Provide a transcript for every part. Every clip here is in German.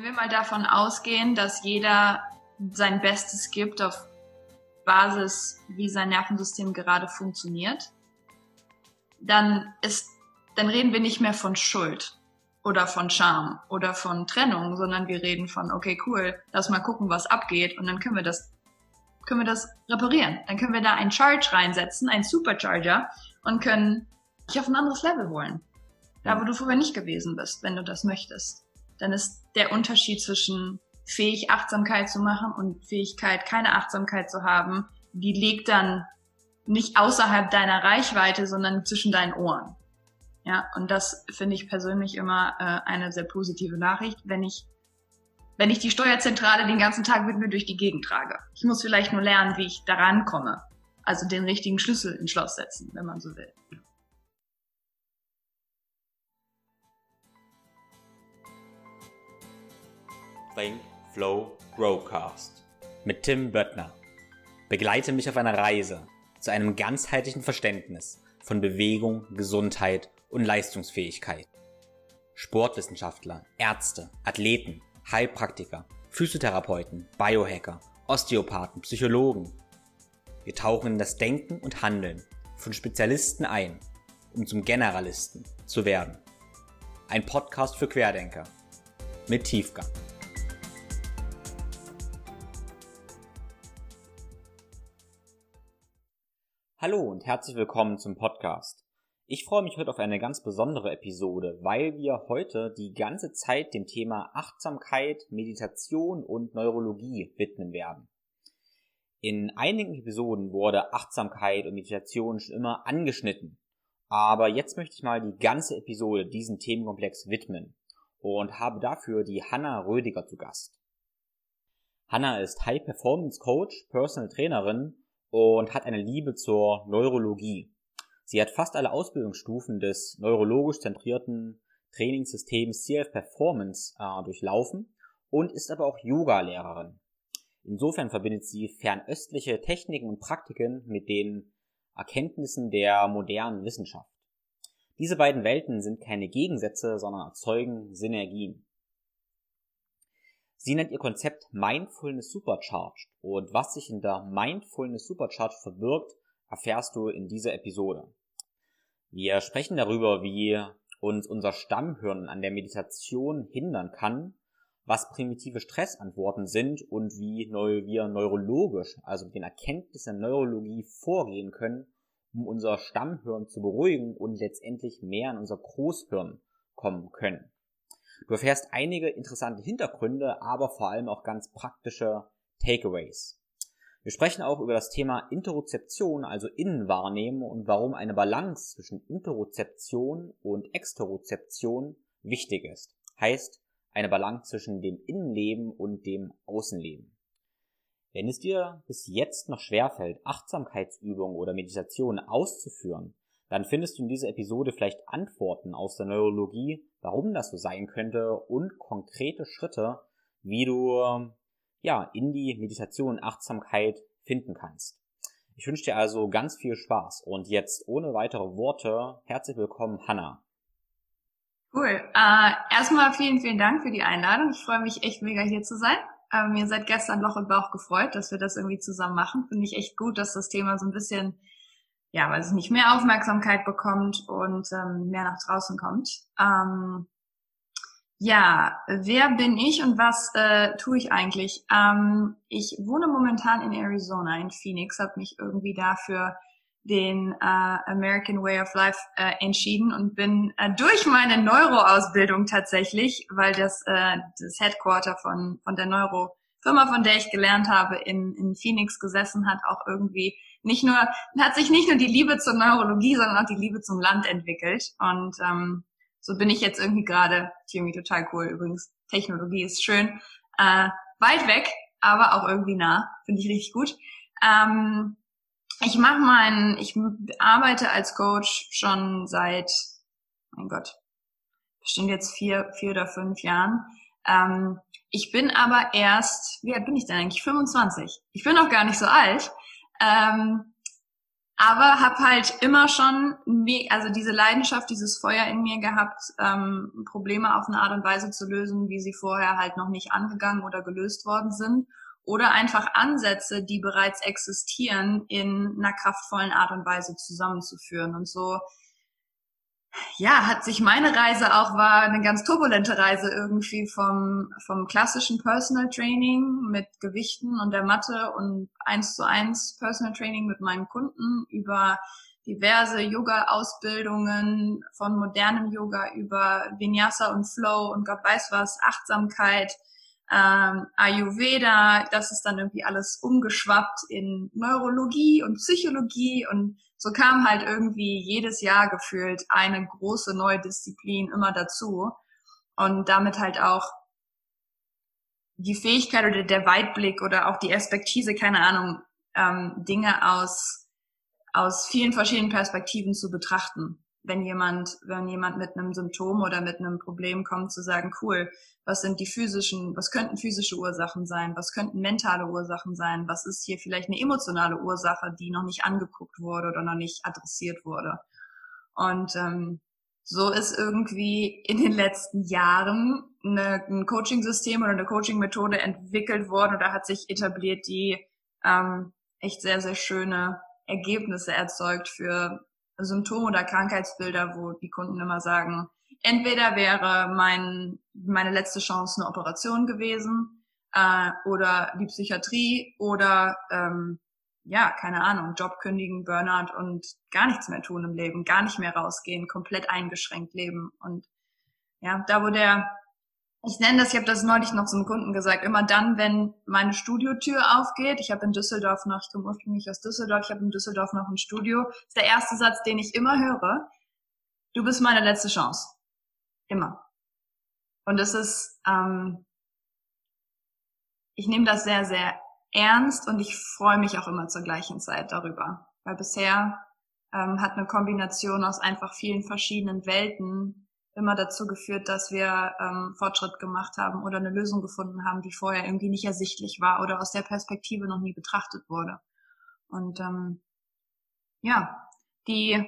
Wenn wir mal davon ausgehen, dass jeder sein Bestes gibt auf Basis, wie sein Nervensystem gerade funktioniert, dann ist, dann reden wir nicht mehr von Schuld oder von Scham oder von Trennung, sondern wir reden von, okay, cool, lass mal gucken, was abgeht und dann können wir das, können wir das reparieren. Dann können wir da einen Charge reinsetzen, einen Supercharger und können dich auf ein anderes Level holen. Da, wo du vorher nicht gewesen bist, wenn du das möchtest dann ist der Unterschied zwischen fähig Achtsamkeit zu machen und Fähigkeit keine Achtsamkeit zu haben, die liegt dann nicht außerhalb deiner Reichweite, sondern zwischen deinen Ohren. Ja, und das finde ich persönlich immer äh, eine sehr positive Nachricht, wenn ich wenn ich die Steuerzentrale den ganzen Tag mit mir durch die Gegend trage. Ich muss vielleicht nur lernen, wie ich daran komme. Also den richtigen Schlüssel ins Schloss setzen, wenn man so will. Think, Flow, Growcast mit Tim Böttner. Begleite mich auf einer Reise zu einem ganzheitlichen Verständnis von Bewegung, Gesundheit und Leistungsfähigkeit. Sportwissenschaftler, Ärzte, Athleten, Heilpraktiker, Physiotherapeuten, Biohacker, Osteopathen, Psychologen. Wir tauchen in das Denken und Handeln von Spezialisten ein, um zum Generalisten zu werden. Ein Podcast für Querdenker mit Tiefgang. Hallo und herzlich willkommen zum Podcast. Ich freue mich heute auf eine ganz besondere Episode, weil wir heute die ganze Zeit dem Thema Achtsamkeit, Meditation und Neurologie widmen werden. In einigen Episoden wurde Achtsamkeit und Meditation schon immer angeschnitten. Aber jetzt möchte ich mal die ganze Episode diesem Themenkomplex widmen und habe dafür die Hanna Rödiger zu Gast. Hanna ist High Performance Coach, Personal Trainerin und hat eine Liebe zur Neurologie. Sie hat fast alle Ausbildungsstufen des neurologisch zentrierten Trainingssystems CF Performance äh, durchlaufen und ist aber auch Yoga-Lehrerin. Insofern verbindet sie fernöstliche Techniken und Praktiken mit den Erkenntnissen der modernen Wissenschaft. Diese beiden Welten sind keine Gegensätze, sondern erzeugen Synergien. Sie nennt ihr Konzept Mindfulness Supercharged und was sich in der Mindfulness Supercharged verbirgt, erfährst du in dieser Episode. Wir sprechen darüber, wie uns unser Stammhirn an der Meditation hindern kann, was primitive Stressantworten sind und wie wir neurologisch, also mit den Erkenntnissen der Neurologie vorgehen können, um unser Stammhirn zu beruhigen und letztendlich mehr in unser Großhirn kommen können. Du erfährst einige interessante Hintergründe, aber vor allem auch ganz praktische Takeaways. Wir sprechen auch über das Thema Interozeption, also Innenwahrnehmen und warum eine Balance zwischen Interozeption und Exterozeption wichtig ist. Heißt, eine Balance zwischen dem Innenleben und dem Außenleben. Wenn es dir bis jetzt noch schwerfällt, Achtsamkeitsübungen oder Meditationen auszuführen, dann findest du in dieser Episode vielleicht Antworten aus der Neurologie, warum das so sein könnte und konkrete Schritte, wie du ja in die Meditation Achtsamkeit finden kannst. Ich wünsche dir also ganz viel Spaß und jetzt ohne weitere Worte herzlich willkommen, Hanna. Cool. Äh, erstmal vielen, vielen Dank für die Einladung. Ich freue mich echt mega hier zu sein. Äh, mir seit gestern Loch und Bauch gefreut, dass wir das irgendwie zusammen machen. Finde ich echt gut, dass das Thema so ein bisschen ja, weil es nicht mehr Aufmerksamkeit bekommt und ähm, mehr nach draußen kommt. Ähm, ja, wer bin ich und was äh, tue ich eigentlich? Ähm, ich wohne momentan in Arizona, in Phoenix, habe mich irgendwie dafür den äh, American Way of Life äh, entschieden und bin äh, durch meine Neuroausbildung tatsächlich, weil das äh, das Headquarter von von der Neurofirma, von der ich gelernt habe, in, in Phoenix gesessen hat, auch irgendwie nicht nur, hat sich nicht nur die Liebe zur Neurologie, sondern auch die Liebe zum Land entwickelt. Und ähm, so bin ich jetzt irgendwie gerade, irgendwie total cool übrigens. Technologie ist schön, äh, weit weg, aber auch irgendwie nah, finde ich richtig gut. Ähm, ich mache meinen, ich arbeite als Coach schon seit, mein Gott, bestimmt jetzt vier, vier oder fünf Jahren. Ähm, ich bin aber erst, wie alt bin ich denn eigentlich? 25. Ich bin noch gar nicht so alt. Ähm, aber habe halt immer schon, also diese Leidenschaft, dieses Feuer in mir gehabt, ähm, Probleme auf eine Art und Weise zu lösen, wie sie vorher halt noch nicht angegangen oder gelöst worden sind. Oder einfach Ansätze, die bereits existieren, in einer kraftvollen Art und Weise zusammenzuführen. Und so ja, hat sich meine Reise auch, war eine ganz turbulente Reise irgendwie vom, vom klassischen Personal Training mit Gewichten und der Matte und eins zu eins Personal Training mit meinen Kunden über diverse Yoga-Ausbildungen von modernem Yoga über Vinyasa und Flow und Gott weiß was, Achtsamkeit, ähm, Ayurveda, das ist dann irgendwie alles umgeschwappt in Neurologie und Psychologie und so kam halt irgendwie jedes Jahr gefühlt eine große neue Disziplin immer dazu. Und damit halt auch die Fähigkeit oder der Weitblick oder auch die Expertise, keine Ahnung, ähm, Dinge aus aus vielen verschiedenen Perspektiven zu betrachten wenn jemand, wenn jemand mit einem Symptom oder mit einem Problem kommt, zu sagen, cool, was sind die physischen, was könnten physische Ursachen sein, was könnten mentale Ursachen sein, was ist hier vielleicht eine emotionale Ursache, die noch nicht angeguckt wurde oder noch nicht adressiert wurde. Und ähm, so ist irgendwie in den letzten Jahren eine, ein Coaching-System oder eine Coaching-Methode entwickelt worden oder hat sich etabliert, die ähm, echt sehr, sehr schöne Ergebnisse erzeugt für Symptome oder Krankheitsbilder, wo die Kunden immer sagen, entweder wäre mein, meine letzte Chance eine Operation gewesen äh, oder die Psychiatrie oder ähm, ja, keine Ahnung, Job kündigen, Burnout und gar nichts mehr tun im Leben, gar nicht mehr rausgehen, komplett eingeschränkt leben. Und ja, da wo der ich nenne das, ich habe das neulich noch zum Kunden gesagt, immer dann, wenn meine Studiotür aufgeht, ich habe in Düsseldorf noch, ich komme ursprünglich aus Düsseldorf, ich habe in Düsseldorf noch ein Studio, ist der erste Satz, den ich immer höre, du bist meine letzte Chance. Immer. Und es ist, ähm, ich nehme das sehr, sehr ernst und ich freue mich auch immer zur gleichen Zeit darüber. Weil bisher ähm, hat eine Kombination aus einfach vielen verschiedenen Welten immer dazu geführt, dass wir ähm, Fortschritt gemacht haben oder eine Lösung gefunden haben, die vorher irgendwie nicht ersichtlich war oder aus der Perspektive noch nie betrachtet wurde. Und ähm, ja, die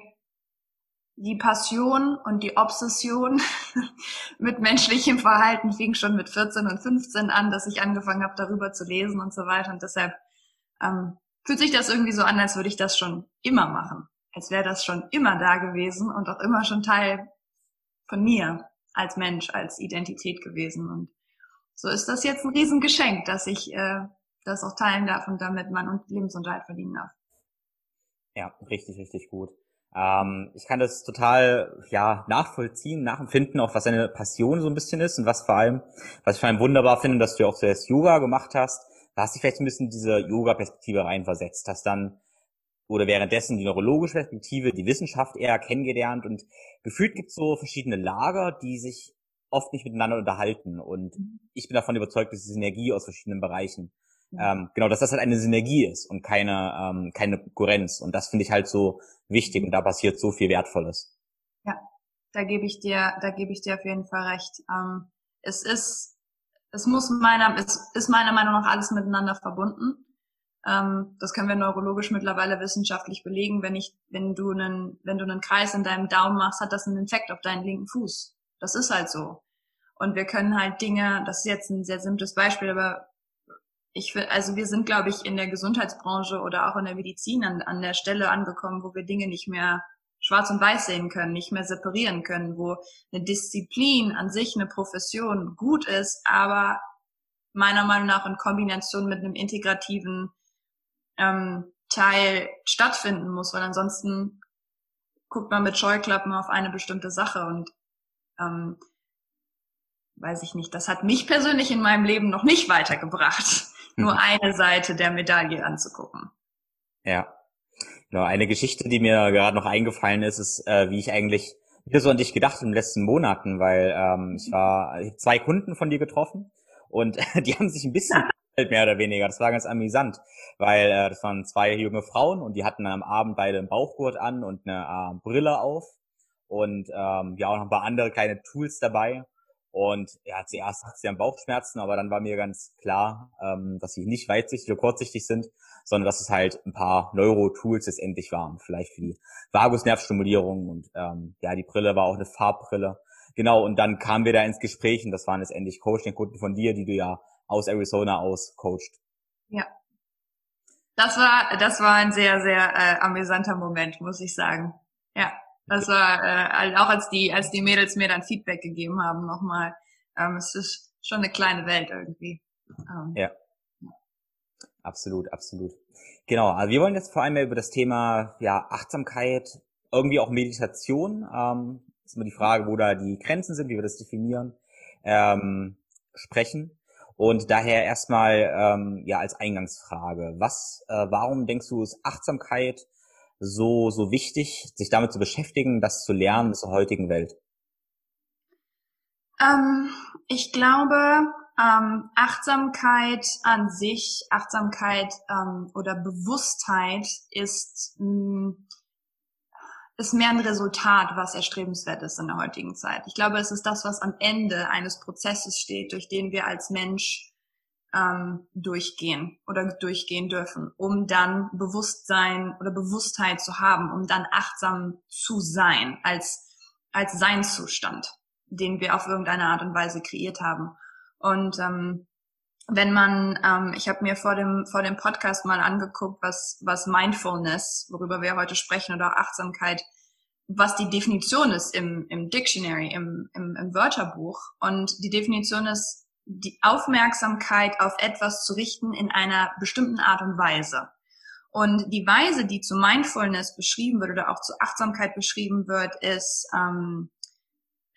die Passion und die Obsession mit menschlichem Verhalten fing schon mit 14 und 15 an, dass ich angefangen habe, darüber zu lesen und so weiter. Und deshalb ähm, fühlt sich das irgendwie so an, als würde ich das schon immer machen. Als wäre das schon immer da gewesen und auch immer schon Teil von mir als Mensch, als Identität gewesen. Und so ist das jetzt ein Riesengeschenk, dass ich äh, das auch teilen darf und damit meinen Lebensunterhalt verdienen darf. Ja, richtig, richtig gut. Ähm, ich kann das total ja nachvollziehen, nachempfinden, auch was deine Passion so ein bisschen ist und was vor allem, was ich vor allem wunderbar finde, dass du auch zuerst Yoga gemacht hast. Da hast du vielleicht ein bisschen diese Yoga-Perspektive reinversetzt, hast dann oder währenddessen die neurologische Perspektive, die Wissenschaft eher kennengelernt und gefühlt gibt es so verschiedene Lager, die sich oft nicht miteinander unterhalten und mhm. ich bin davon überzeugt, dass diese Synergie aus verschiedenen Bereichen ähm, genau, dass das halt eine Synergie ist und keine ähm, keine Konkurrenz und das finde ich halt so wichtig und da passiert so viel Wertvolles. Ja, da gebe ich dir, da gebe ich dir auf jeden Fall recht. Ähm, es ist, es muss meiner, es ist meiner Meinung nach alles miteinander verbunden. Ähm, das können wir neurologisch mittlerweile wissenschaftlich belegen. Wenn ich, wenn du einen, wenn du einen Kreis in deinem Daumen machst, hat das einen Effekt auf deinen linken Fuß. Das ist halt so. Und wir können halt Dinge, das ist jetzt ein sehr simples Beispiel, aber ich will, also wir sind, glaube ich, in der Gesundheitsbranche oder auch in der Medizin an, an der Stelle angekommen, wo wir Dinge nicht mehr schwarz und weiß sehen können, nicht mehr separieren können, wo eine Disziplin an sich, eine Profession gut ist, aber meiner Meinung nach in Kombination mit einem integrativen ähm, Teil stattfinden muss, weil ansonsten guckt man mit Scheuklappen auf eine bestimmte Sache und ähm, weiß ich nicht, das hat mich persönlich in meinem Leben noch nicht weitergebracht, nur mhm. eine Seite der Medaille anzugucken. Ja. Genau, eine Geschichte, die mir gerade noch eingefallen ist, ist, äh, wie ich eigentlich wieder so an dich gedacht in den letzten Monaten, weil ähm, ich war ich zwei Kunden von dir getroffen und die haben sich ein bisschen mehr oder weniger. Das war ganz amüsant, weil äh, das waren zwei junge Frauen und die hatten am Abend beide einen Bauchgurt an und eine äh, Brille auf und ähm, ja auch noch ein paar andere kleine Tools dabei. Und ja, zuerst hat sie am Bauchschmerzen, aber dann war mir ganz klar, ähm, dass sie nicht weitsichtig oder kurzsichtig sind, sondern dass es halt ein paar Neuro-Tools letztendlich waren. Vielleicht für die Vagusnervstimulierung und ähm, ja, die Brille war auch eine Farbbrille. Genau, und dann kamen wir da ins Gespräch und das waren letztendlich Coaching-Kunden von dir, die du ja aus Arizona aus coacht. Ja. Das war, das war ein sehr, sehr äh, amüsanter Moment, muss ich sagen. Ja. Das war äh, auch als die, als die Mädels mir dann Feedback gegeben haben nochmal. Ähm, es ist schon eine kleine Welt irgendwie. Ähm, ja. Absolut, absolut. Genau, also wir wollen jetzt vor allem über das Thema ja, Achtsamkeit, irgendwie auch Meditation. Ähm, ist immer die Frage, wo da die Grenzen sind, wie wir das definieren, ähm, sprechen. Und daher erstmal ähm, ja als Eingangsfrage, was, äh, warum denkst du, ist Achtsamkeit so, so wichtig, sich damit zu beschäftigen, das zu lernen der heutigen Welt? Ähm, ich glaube, ähm, Achtsamkeit an sich, Achtsamkeit ähm, oder Bewusstheit ist, mh, mm, ist mehr ein Resultat, was erstrebenswert ist in der heutigen Zeit. Ich glaube, es ist das, was am Ende eines Prozesses steht, durch den wir als Mensch ähm, durchgehen oder durchgehen dürfen, um dann Bewusstsein oder Bewusstheit zu haben, um dann achtsam zu sein als als Seinszustand, den wir auf irgendeine Art und Weise kreiert haben. Und ähm, wenn man, ähm, ich habe mir vor dem vor dem Podcast mal angeguckt, was was Mindfulness, worüber wir heute sprechen, oder Achtsamkeit, was die Definition ist im im Dictionary, im im, im Wörterbuch. Und die Definition ist die Aufmerksamkeit auf etwas zu richten in einer bestimmten Art und Weise. Und die Weise, die zu Mindfulness beschrieben wird oder auch zu Achtsamkeit beschrieben wird, ist ähm,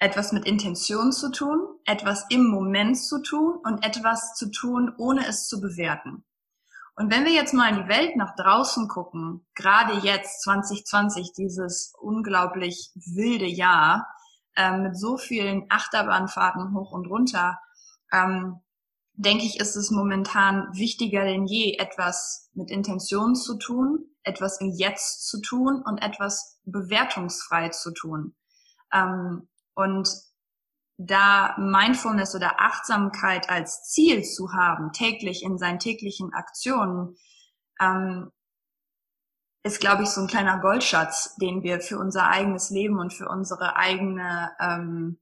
etwas mit Intention zu tun, etwas im Moment zu tun und etwas zu tun, ohne es zu bewerten. Und wenn wir jetzt mal in die Welt nach draußen gucken, gerade jetzt 2020, dieses unglaublich wilde Jahr, äh, mit so vielen Achterbahnfahrten hoch und runter, ähm, denke ich, ist es momentan wichtiger denn je, etwas mit Intention zu tun, etwas im Jetzt zu tun und etwas bewertungsfrei zu tun. Ähm, und da Mindfulness oder Achtsamkeit als Ziel zu haben, täglich in seinen täglichen Aktionen, ähm, ist, glaube ich, so ein kleiner Goldschatz, den wir für unser eigenes Leben und für unsere eigene ähm,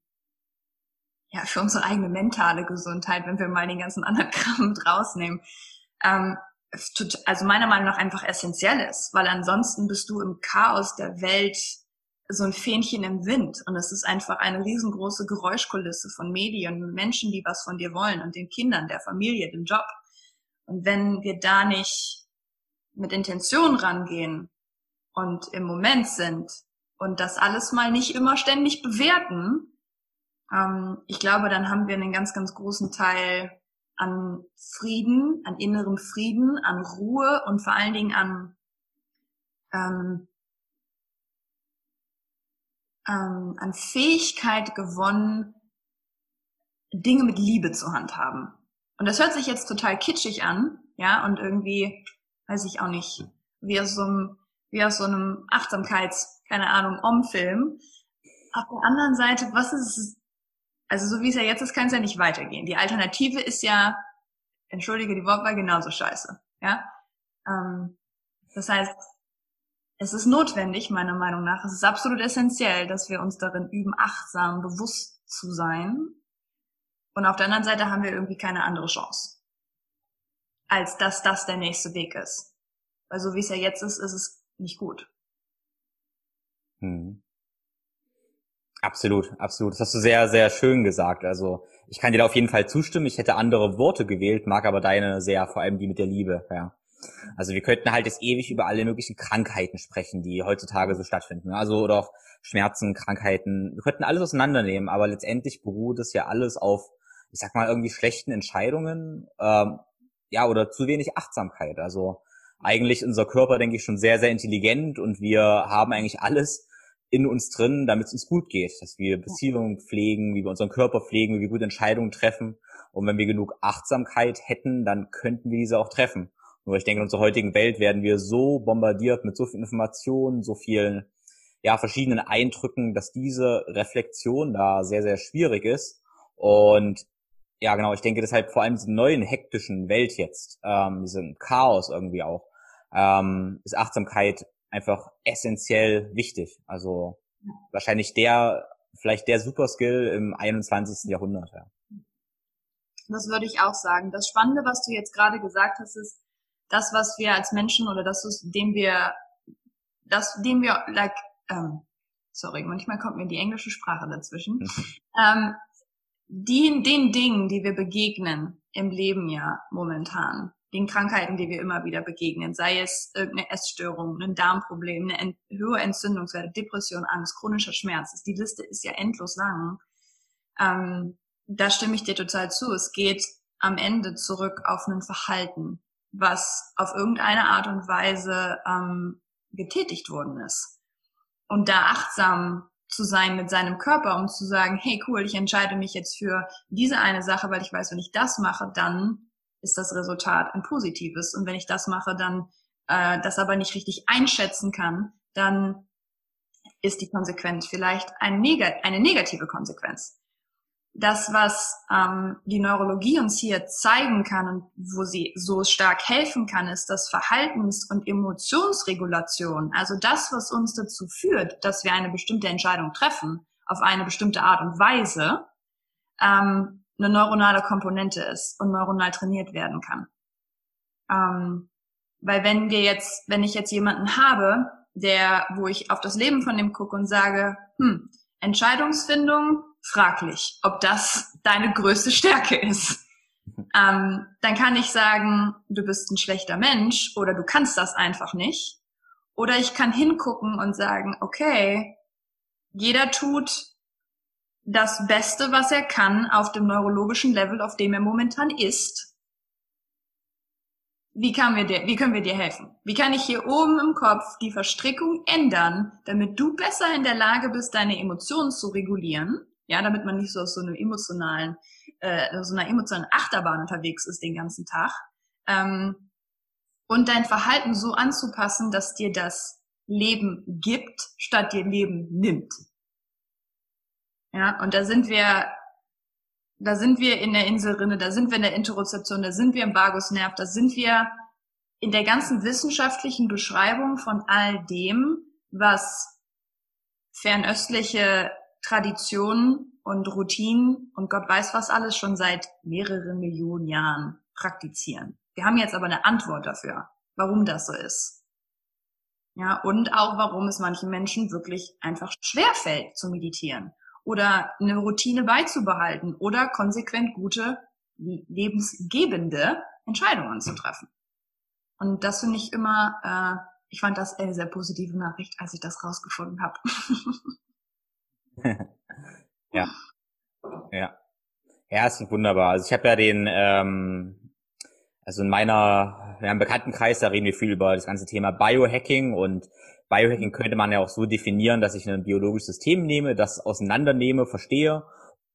ja, für unsere eigene mentale Gesundheit, wenn wir mal den ganzen anderen Kram mit rausnehmen, ähm, also meiner Meinung nach einfach essentiell ist, weil ansonsten bist du im Chaos der Welt so ein Fähnchen im Wind und es ist einfach eine riesengroße Geräuschkulisse von Medien, Menschen, die was von dir wollen und den Kindern, der Familie, dem Job. Und wenn wir da nicht mit Intention rangehen und im Moment sind und das alles mal nicht immer ständig bewerten, ähm, ich glaube, dann haben wir einen ganz, ganz großen Teil an Frieden, an innerem Frieden, an Ruhe und vor allen Dingen an ähm, ähm, an Fähigkeit gewonnen, Dinge mit Liebe zu handhaben. Und das hört sich jetzt total kitschig an, ja, und irgendwie, weiß ich auch nicht, wie aus so einem, wie aus so einem Achtsamkeits, keine Ahnung, Om-Film. Auf der anderen Seite, was ist also so wie es ja jetzt ist, kann es ja nicht weitergehen. Die Alternative ist ja, entschuldige die Wortwahl, genauso scheiße. Ja? Ähm, das heißt, es ist notwendig, meiner Meinung nach, es ist absolut essentiell, dass wir uns darin üben, achtsam, bewusst zu sein. Und auf der anderen Seite haben wir irgendwie keine andere Chance, als dass das der nächste Weg ist. Weil so wie es ja jetzt ist, ist es nicht gut. Hm. Absolut, absolut. Das hast du sehr, sehr schön gesagt. Also ich kann dir da auf jeden Fall zustimmen. Ich hätte andere Worte gewählt, mag aber deine sehr, vor allem die mit der Liebe. Ja. Also wir könnten halt jetzt ewig über alle möglichen Krankheiten sprechen, die heutzutage so stattfinden. Also oder auch Schmerzen, Krankheiten. Wir könnten alles auseinandernehmen, aber letztendlich beruht es ja alles auf, ich sag mal, irgendwie schlechten Entscheidungen, ähm, ja, oder zu wenig Achtsamkeit. Also eigentlich unser Körper, denke ich, schon sehr, sehr intelligent und wir haben eigentlich alles, in uns drin, damit es uns gut geht, dass wir Beziehungen pflegen, wie wir unseren Körper pflegen, wie wir gute Entscheidungen treffen. Und wenn wir genug Achtsamkeit hätten, dann könnten wir diese auch treffen. Nur ich denke, in unserer heutigen Welt werden wir so bombardiert mit so viel Informationen, so vielen, ja, verschiedenen Eindrücken, dass diese Reflexion da sehr, sehr schwierig ist. Und ja, genau, ich denke deshalb vor allem in dieser neuen hektischen Welt jetzt, ähm, diesem Chaos irgendwie auch, ähm, ist Achtsamkeit einfach essentiell wichtig. Also wahrscheinlich der, vielleicht der Superskill im 21. Jahrhundert. Ja. Das würde ich auch sagen. Das Spannende, was du jetzt gerade gesagt hast, ist das, was wir als Menschen oder das, dem wir, das, dem wir, like, ähm, sorry, manchmal kommt mir die englische Sprache dazwischen. ähm, die, den Dingen, die wir begegnen im Leben ja momentan, den Krankheiten, die wir immer wieder begegnen, sei es irgendeine Essstörung, ein Darmproblem, eine ent hohe Entzündungswerte, Depression, Angst, chronischer Schmerz. Die Liste ist ja endlos lang. Ähm, da stimme ich dir total zu. Es geht am Ende zurück auf ein Verhalten, was auf irgendeine Art und Weise ähm, getätigt worden ist. Und da achtsam zu sein mit seinem Körper, um zu sagen, hey cool, ich entscheide mich jetzt für diese eine Sache, weil ich weiß, wenn ich das mache, dann ist das Resultat ein positives. Und wenn ich das mache, dann äh, das aber nicht richtig einschätzen kann, dann ist die Konsequenz vielleicht ein neg eine negative Konsequenz das, was ähm, die Neurologie uns hier zeigen kann und wo sie so stark helfen kann, ist das Verhaltens- und Emotionsregulation. Also das, was uns dazu führt, dass wir eine bestimmte Entscheidung treffen, auf eine bestimmte Art und Weise, ähm, eine neuronale Komponente ist und neuronal trainiert werden kann. Ähm, weil wenn wir jetzt, wenn ich jetzt jemanden habe, der, wo ich auf das Leben von dem gucke und sage, hm, Entscheidungsfindung fraglich, ob das deine größte Stärke ist. Ähm, dann kann ich sagen, du bist ein schlechter Mensch oder du kannst das einfach nicht. Oder ich kann hingucken und sagen, okay, jeder tut das Beste, was er kann auf dem neurologischen Level, auf dem er momentan ist wie, kann wir dir, wie können wir dir helfen? Wie kann ich hier oben im Kopf die Verstrickung ändern, damit du besser in der Lage bist, deine Emotionen zu regulieren? Ja, damit man nicht so aus so einem emotionalen, äh, so einer emotionalen Achterbahn unterwegs ist den ganzen Tag. Ähm, und dein Verhalten so anzupassen, dass dir das Leben gibt, statt dir Leben nimmt. Ja, und da sind wir da sind wir in der Inselrinne, da sind wir in der Interozeption, da sind wir im Vagusnerv, da sind wir in der ganzen wissenschaftlichen Beschreibung von all dem, was fernöstliche Traditionen und Routinen und Gott weiß was alles schon seit mehreren Millionen Jahren praktizieren. Wir haben jetzt aber eine Antwort dafür, warum das so ist. Ja, und auch warum es manchen Menschen wirklich einfach schwerfällt zu meditieren oder eine Routine beizubehalten oder konsequent gute, lebensgebende Entscheidungen zu treffen. Und das finde ich immer, äh, ich fand das eine sehr positive Nachricht, als ich das rausgefunden habe. ja. Ja. Ja, ist wunderbar. Also ich habe ja den, ähm, also in meiner, ja, im Bekanntenkreis, da reden wir viel über das ganze Thema Biohacking und Biohacking könnte man ja auch so definieren, dass ich ein biologisches System nehme, das auseinandernehme, verstehe,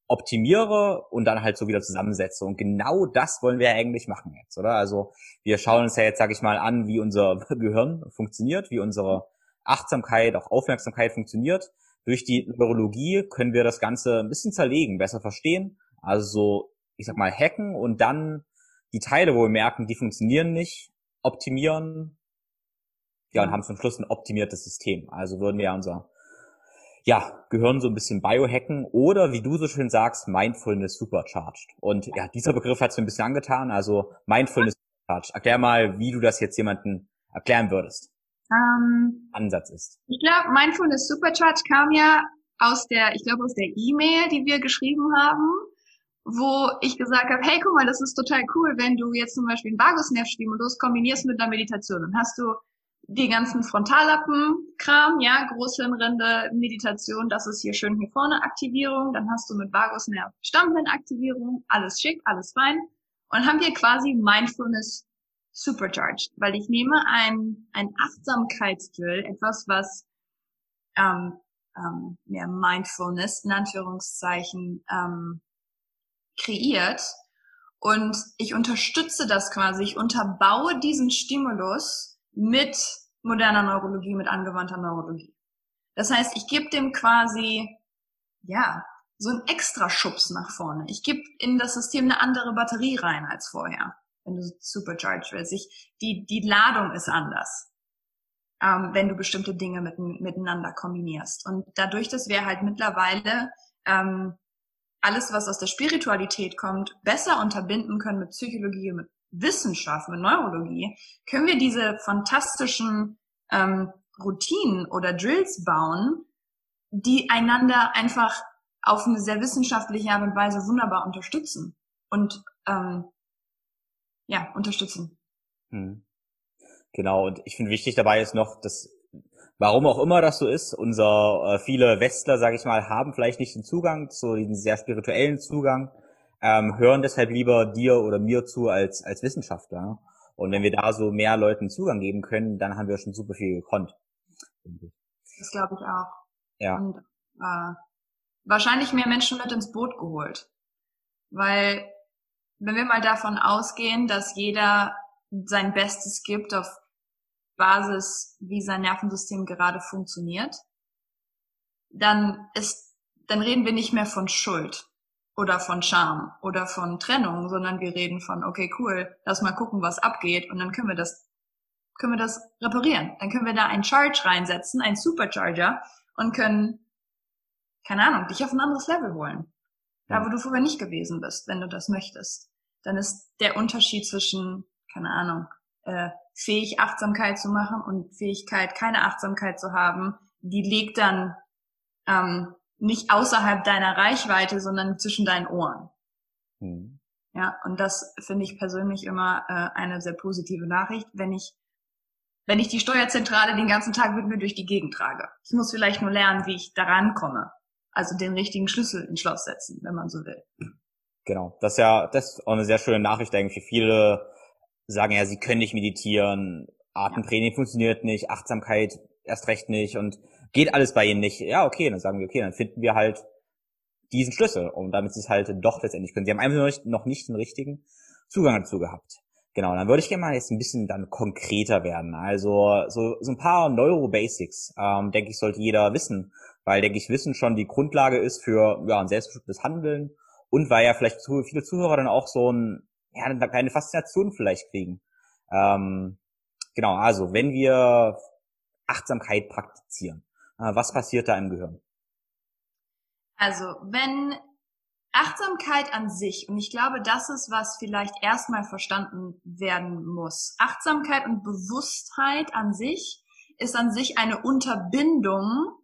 optimiere und dann halt so wieder zusammensetze. Und genau das wollen wir eigentlich machen jetzt, oder? Also wir schauen uns ja jetzt, sage ich mal, an, wie unser Gehirn funktioniert, wie unsere Achtsamkeit, auch Aufmerksamkeit funktioniert. Durch die Neurologie können wir das Ganze ein bisschen zerlegen, besser verstehen. Also so, ich sag mal, hacken und dann die Teile, wo wir merken, die funktionieren nicht, optimieren, ja, und haben zum Schluss ein optimiertes System. Also würden wir ja unser ja, Gehirn so ein bisschen biohacken oder wie du so schön sagst, Mindfulness supercharged. Und ja, dieser Begriff hat es mir ein bisschen angetan, also Mindfulness supercharged. Erklär mal, wie du das jetzt jemanden erklären würdest. Um, Ansatz ist. Ich glaube, Mindfulness supercharged kam ja aus der, ich glaube, aus der E-Mail, die wir geschrieben haben, wo ich gesagt habe, hey, guck mal, das ist total cool, wenn du jetzt zum Beispiel einen Vagusnervstimulus kombinierst mit einer Meditation. Dann hast du die ganzen Frontallappen-Kram, ja, Großhirnrinde, Meditation, das ist hier schön hier vorne Aktivierung, dann hast du mit Vagusnerv Stammhirnaktivierung, alles schick, alles fein und haben hier quasi Mindfulness supercharged, weil ich nehme ein, ein Achtsamkeitsdrill, etwas, was ähm, ähm, mehr Mindfulness in Anführungszeichen ähm, kreiert und ich unterstütze das quasi, ich unterbaue diesen Stimulus mit moderner Neurologie, mit angewandter Neurologie. Das heißt, ich gebe dem quasi, ja, so ein extra Schubs nach vorne. Ich gebe in das System eine andere Batterie rein als vorher, wenn du supercharged willst. Ich, die, die Ladung ist anders, ähm, wenn du bestimmte Dinge mit, miteinander kombinierst. Und dadurch, dass wir halt mittlerweile ähm, alles, was aus der Spiritualität kommt, besser unterbinden können mit Psychologie, mit Wissenschaft, mit Neurologie, können wir diese fantastischen ähm, Routinen oder Drills bauen, die einander einfach auf eine sehr wissenschaftliche Art und Weise wunderbar unterstützen und ähm, ja unterstützen. Hm. Genau und ich finde wichtig dabei ist noch, dass warum auch immer das so ist, unser äh, viele Westler, sage ich mal, haben vielleicht nicht den Zugang zu diesem sehr spirituellen Zugang, ähm, hören deshalb lieber dir oder mir zu als als Wissenschaftler. Und wenn wir da so mehr Leuten Zugang geben können, dann haben wir schon super viel gekonnt. Das glaube ich auch. Ja. Und äh, wahrscheinlich mehr Menschen mit ins Boot geholt. Weil, wenn wir mal davon ausgehen, dass jeder sein Bestes gibt auf Basis, wie sein Nervensystem gerade funktioniert, dann ist, dann reden wir nicht mehr von Schuld oder von Scham oder von Trennung, sondern wir reden von, okay, cool, lass mal gucken, was abgeht und dann können wir das, können wir das reparieren. Dann können wir da einen Charge reinsetzen, einen Supercharger und können keine Ahnung, dich auf ein anderes Level holen. Da, wo du vorher nicht gewesen bist, wenn du das möchtest. Dann ist der Unterschied zwischen, keine Ahnung, äh, fähig Achtsamkeit zu machen und Fähigkeit, keine Achtsamkeit zu haben, die liegt dann ähm, nicht außerhalb deiner Reichweite, sondern zwischen deinen Ohren. Mhm. Ja, und das finde ich persönlich immer äh, eine sehr positive Nachricht, wenn ich wenn ich die Steuerzentrale den ganzen Tag mit mir durch die Gegend trage. Ich muss vielleicht nur lernen, wie ich daran komme also den richtigen Schlüssel ins Schloss setzen, wenn man so will. Genau, das ist ja das ist auch eine sehr schöne Nachricht eigentlich. Viele sagen ja, sie können nicht meditieren, Atemtraining ja. funktioniert nicht, Achtsamkeit erst recht nicht und geht alles bei ihnen nicht. Ja, okay, dann sagen wir, okay, dann finden wir halt diesen Schlüssel und damit sie es halt doch letztendlich können. Sie haben einfach noch nicht, noch nicht den richtigen Zugang dazu gehabt. Genau, dann würde ich gerne mal jetzt ein bisschen dann konkreter werden. Also so, so ein paar Neuro-Basics, ähm, denke ich, sollte jeder wissen weil, denke ich, Wissen schon die Grundlage ist für ja, ein selbstbestimmtes Handeln und weil ja vielleicht zu, viele Zuhörer dann auch so ein, ja, eine kleine Faszination vielleicht kriegen. Ähm, genau, also wenn wir Achtsamkeit praktizieren, äh, was passiert da im Gehirn? Also wenn Achtsamkeit an sich, und ich glaube, das ist, was vielleicht erstmal verstanden werden muss. Achtsamkeit und Bewusstheit an sich ist an sich eine Unterbindung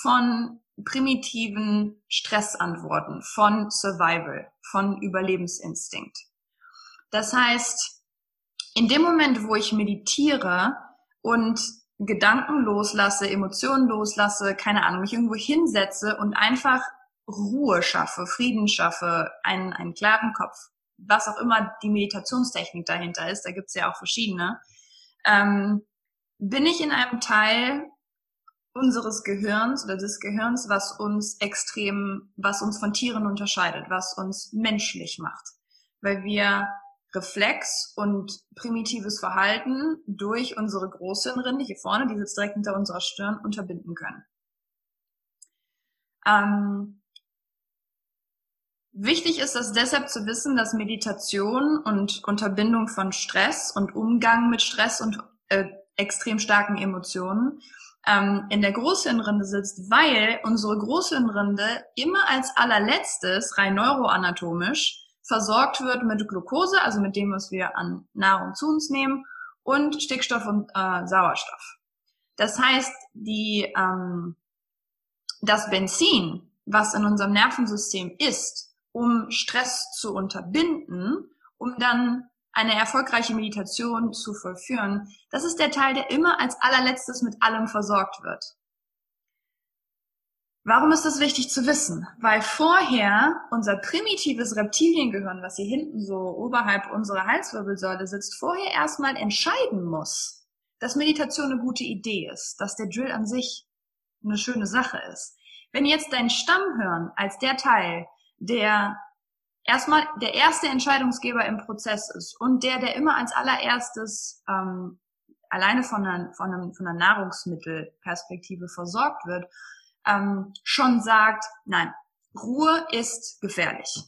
von primitiven Stressantworten, von Survival, von Überlebensinstinkt. Das heißt, in dem Moment, wo ich meditiere und Gedanken loslasse, Emotionen loslasse, keine Ahnung, mich irgendwo hinsetze und einfach Ruhe schaffe, Frieden schaffe, einen, einen klaren Kopf, was auch immer die Meditationstechnik dahinter ist, da gibt's ja auch verschiedene, ähm, bin ich in einem Teil unseres Gehirns oder des Gehirns, was uns extrem, was uns von Tieren unterscheidet, was uns menschlich macht. Weil wir Reflex und primitives Verhalten durch unsere Großhirnrinde hier vorne, die sitzt direkt hinter unserer Stirn, unterbinden können. Ähm, wichtig ist es deshalb zu wissen, dass Meditation und Unterbindung von Stress und Umgang mit Stress und äh, extrem starken Emotionen ähm, in der Großhirnrinde sitzt, weil unsere Großhirnrinde immer als allerletztes, rein neuroanatomisch, versorgt wird mit Glucose, also mit dem, was wir an Nahrung zu uns nehmen, und Stickstoff und äh, Sauerstoff. Das heißt, die, ähm, das Benzin, was in unserem Nervensystem ist, um Stress zu unterbinden, um dann eine erfolgreiche Meditation zu vollführen, das ist der Teil, der immer als allerletztes mit allem versorgt wird. Warum ist das wichtig zu wissen? Weil vorher unser primitives Reptiliengehirn, was hier hinten so oberhalb unserer Halswirbelsäule sitzt, vorher erstmal entscheiden muss, dass Meditation eine gute Idee ist, dass der Drill an sich eine schöne Sache ist. Wenn jetzt dein Stammhirn als der Teil, der erstmal der erste Entscheidungsgeber im Prozess ist und der, der immer als allererstes ähm, alleine von einer, von, einem, von einer Nahrungsmittelperspektive versorgt wird, ähm, schon sagt, nein, Ruhe ist gefährlich.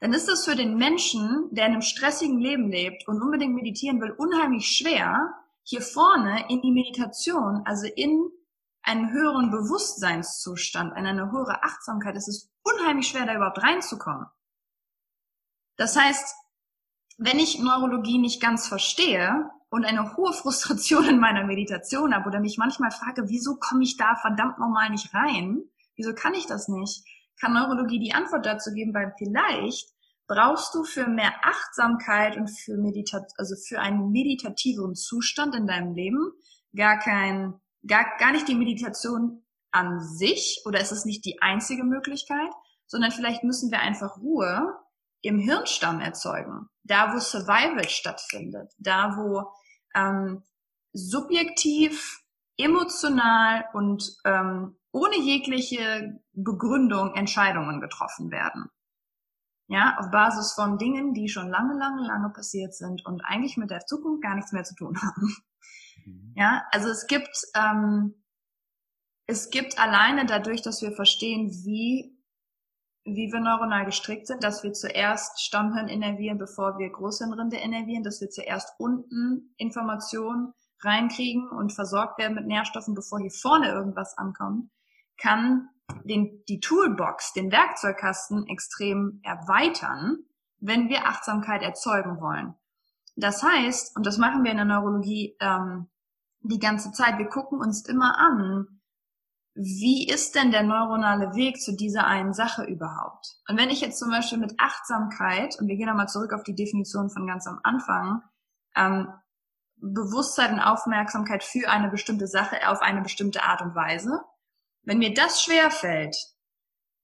Dann ist es für den Menschen, der in einem stressigen Leben lebt und unbedingt meditieren will, unheimlich schwer, hier vorne in die Meditation, also in einen höheren Bewusstseinszustand, in eine höhere Achtsamkeit, es ist unheimlich schwer, da überhaupt reinzukommen. Das heißt, wenn ich Neurologie nicht ganz verstehe und eine hohe Frustration in meiner Meditation habe oder mich manchmal frage, wieso komme ich da verdammt nochmal nicht rein? Wieso kann ich das nicht? Kann Neurologie die Antwort dazu geben, weil vielleicht brauchst du für mehr Achtsamkeit und für Meditat also für einen meditativeren Zustand in deinem Leben gar kein, gar, gar nicht die Meditation an sich oder ist es nicht die einzige Möglichkeit, sondern vielleicht müssen wir einfach Ruhe im Hirnstamm erzeugen, da wo Survival stattfindet, da wo ähm, subjektiv, emotional und ähm, ohne jegliche Begründung Entscheidungen getroffen werden. Ja, auf Basis von Dingen, die schon lange, lange, lange passiert sind und eigentlich mit der Zukunft gar nichts mehr zu tun haben. Mhm. Ja, also es gibt, ähm, es gibt alleine dadurch, dass wir verstehen, wie wie wir neuronal gestrickt sind, dass wir zuerst Stammhirn innervieren, bevor wir Großhirnrinde innervieren, dass wir zuerst unten Informationen reinkriegen und versorgt werden mit Nährstoffen, bevor hier vorne irgendwas ankommt, kann den, die Toolbox, den Werkzeugkasten extrem erweitern, wenn wir Achtsamkeit erzeugen wollen. Das heißt, und das machen wir in der Neurologie ähm, die ganze Zeit, wir gucken uns immer an, wie ist denn der neuronale Weg zu dieser einen Sache überhaupt? Und wenn ich jetzt zum Beispiel mit Achtsamkeit, und wir gehen nochmal zurück auf die Definition von ganz am Anfang, ähm, Bewusstsein und Aufmerksamkeit für eine bestimmte Sache auf eine bestimmte Art und Weise, wenn mir das schwer fällt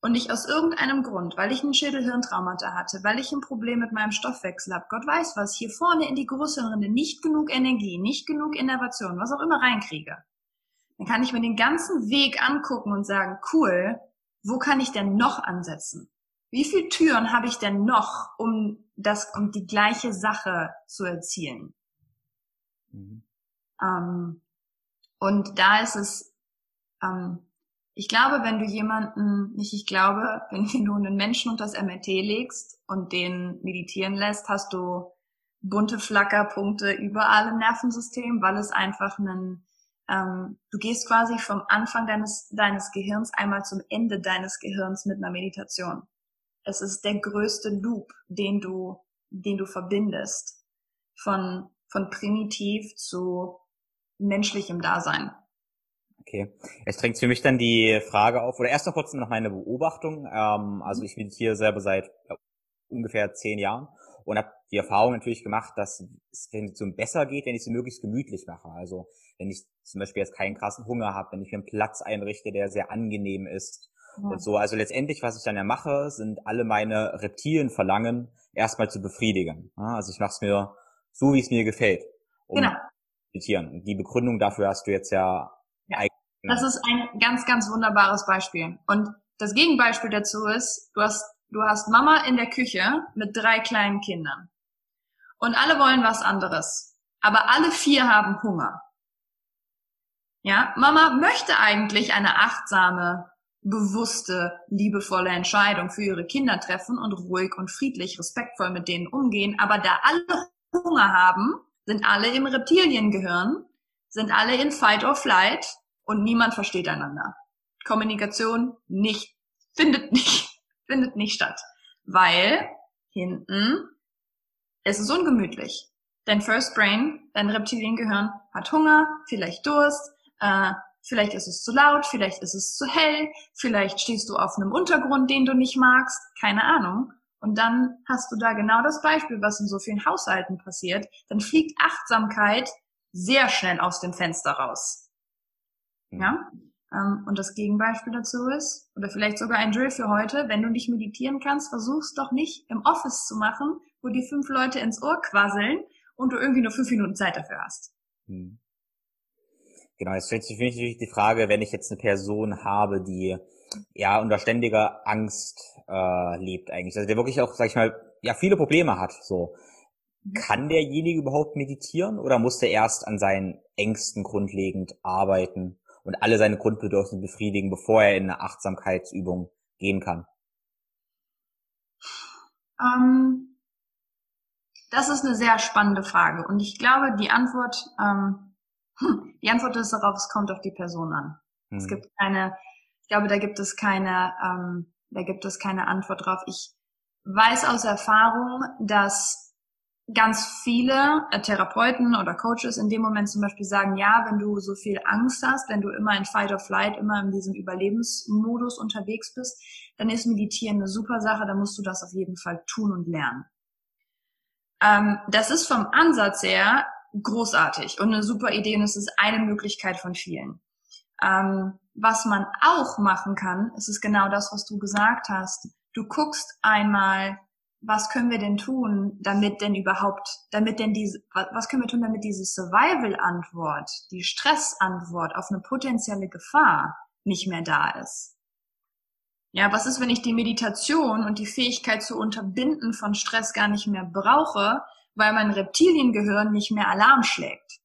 und ich aus irgendeinem Grund, weil ich ein Schädelhirntraumata hatte, weil ich ein Problem mit meinem Stoffwechsel habe, Gott weiß was, hier vorne in die Großhirnrinde nicht genug Energie, nicht genug Innovation, was auch immer reinkriege, dann kann ich mir den ganzen Weg angucken und sagen, cool, wo kann ich denn noch ansetzen? Wie viele Türen habe ich denn noch, um das, um die gleiche Sache zu erzielen? Mhm. Ähm, und da ist es, ähm, ich glaube, wenn du jemanden, nicht ich glaube, wenn du einen Menschen unter das MRT legst und den meditieren lässt, hast du bunte Flackerpunkte überall im Nervensystem, weil es einfach einen ähm, du gehst quasi vom Anfang deines, deines Gehirns einmal zum Ende deines Gehirns mit einer Meditation. Es ist der größte Loop, den du, den du verbindest. Von, von primitiv zu menschlichem Dasein. Okay. Es drängt für mich dann die Frage auf, oder erst noch kurz noch meine Beobachtung. Ähm, also ich meditiere selber seit äh, ungefähr zehn Jahren und habe die Erfahrung natürlich gemacht, dass es Meditation besser geht, wenn ich sie möglichst gemütlich mache. Also wenn ich zum Beispiel jetzt keinen krassen Hunger habe, wenn ich mir einen Platz einrichte, der sehr angenehm ist ja. und so. Also letztendlich, was ich dann ja mache, sind alle meine Reptilienverlangen erstmal zu befriedigen. Also ich mache es mir so, wie es mir gefällt. Um genau. Meditieren. Die Begründung dafür hast du jetzt ja, ja. Das ist ein ganz, ganz wunderbares Beispiel. Und das Gegenbeispiel dazu ist, du hast, du hast Mama in der Küche mit drei kleinen Kindern. Und alle wollen was anderes. Aber alle vier haben Hunger. Ja, Mama möchte eigentlich eine achtsame, bewusste, liebevolle Entscheidung für ihre Kinder treffen und ruhig und friedlich, respektvoll mit denen umgehen. Aber da alle Hunger haben, sind alle im Reptiliengehirn, sind alle in Fight or Flight und niemand versteht einander. Kommunikation nicht, findet nicht, findet nicht statt. Weil hinten es ist ungemütlich. Dein First Brain, dein Reptiliengehirn hat Hunger, vielleicht Durst, äh, vielleicht ist es zu laut, vielleicht ist es zu hell, vielleicht stehst du auf einem Untergrund, den du nicht magst, keine Ahnung. Und dann hast du da genau das Beispiel, was in so vielen Haushalten passiert. Dann fliegt Achtsamkeit sehr schnell aus dem Fenster raus. Mhm. Ja? Ähm, und das Gegenbeispiel dazu ist, oder vielleicht sogar ein Drill für heute, wenn du nicht meditieren kannst, versuch's doch nicht im Office zu machen, wo die fünf Leute ins Ohr quasseln und du irgendwie nur fünf Minuten Zeit dafür hast. Mhm. Genau, jetzt stellt sich für mich natürlich die Frage, wenn ich jetzt eine Person habe, die ja unter ständiger Angst äh, lebt eigentlich, also der wirklich auch, sag ich mal, ja viele Probleme hat, so. Kann derjenige überhaupt meditieren oder muss der erst an seinen Ängsten grundlegend arbeiten und alle seine Grundbedürfnisse befriedigen, bevor er in eine Achtsamkeitsübung gehen kann? Ähm, das ist eine sehr spannende Frage und ich glaube, die Antwort, ähm, hm, die Antwort ist darauf, es kommt auf die Person an. Hm. Es gibt keine, ich glaube, da gibt es keine, ähm, da gibt es keine Antwort drauf. Ich weiß aus Erfahrung, dass ganz viele äh, Therapeuten oder Coaches in dem Moment zum Beispiel sagen, ja, wenn du so viel Angst hast, wenn du immer in Fight or Flight, immer in diesem Überlebensmodus unterwegs bist, dann ist Meditieren eine super Sache, dann musst du das auf jeden Fall tun und lernen. Ähm, das ist vom Ansatz her großartig und eine super Idee und es ist eine Möglichkeit von vielen. Ähm, was man auch machen kann, ist es genau das, was du gesagt hast. Du guckst einmal, was können wir denn tun, damit denn überhaupt, damit denn diese, was können wir tun, damit diese Survival-Antwort, die Stress-Antwort auf eine potenzielle Gefahr nicht mehr da ist? Ja, was ist, wenn ich die Meditation und die Fähigkeit zu unterbinden von Stress gar nicht mehr brauche, weil mein Reptiliengehirn nicht mehr Alarm schlägt?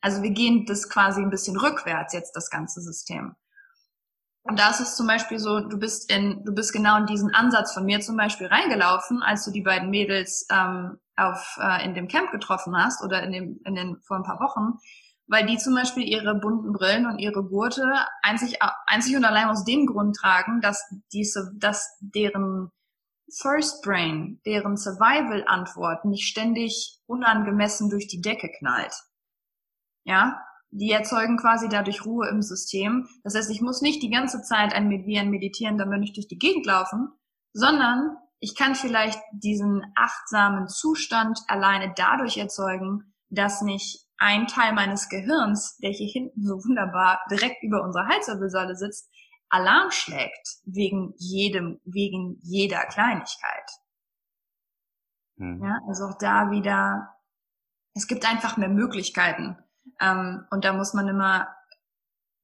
Also wir gehen das quasi ein bisschen rückwärts jetzt, das ganze System. Und da ist es zum Beispiel so, du bist in, du bist genau in diesen Ansatz von mir zum Beispiel reingelaufen, als du die beiden Mädels ähm, auf äh, in dem Camp getroffen hast oder in dem in den vor ein paar Wochen, weil die zum Beispiel ihre bunten Brillen und ihre Gurte einzig einzig und allein aus dem Grund tragen, dass diese, dass deren First Brain, deren Survival-Antwort nicht ständig unangemessen durch die Decke knallt. Ja, die erzeugen quasi dadurch Ruhe im System. Das heißt, ich muss nicht die ganze Zeit ein, wie ein meditierender Mönch durch die Gegend laufen, sondern ich kann vielleicht diesen achtsamen Zustand alleine dadurch erzeugen, dass nicht ein Teil meines Gehirns, der hier hinten so wunderbar direkt über unserer Halswirbelsäule sitzt, Alarm schlägt wegen jedem, wegen jeder Kleinigkeit. Mhm. Ja, also auch da wieder, es gibt einfach mehr Möglichkeiten. Ähm, und da muss man immer,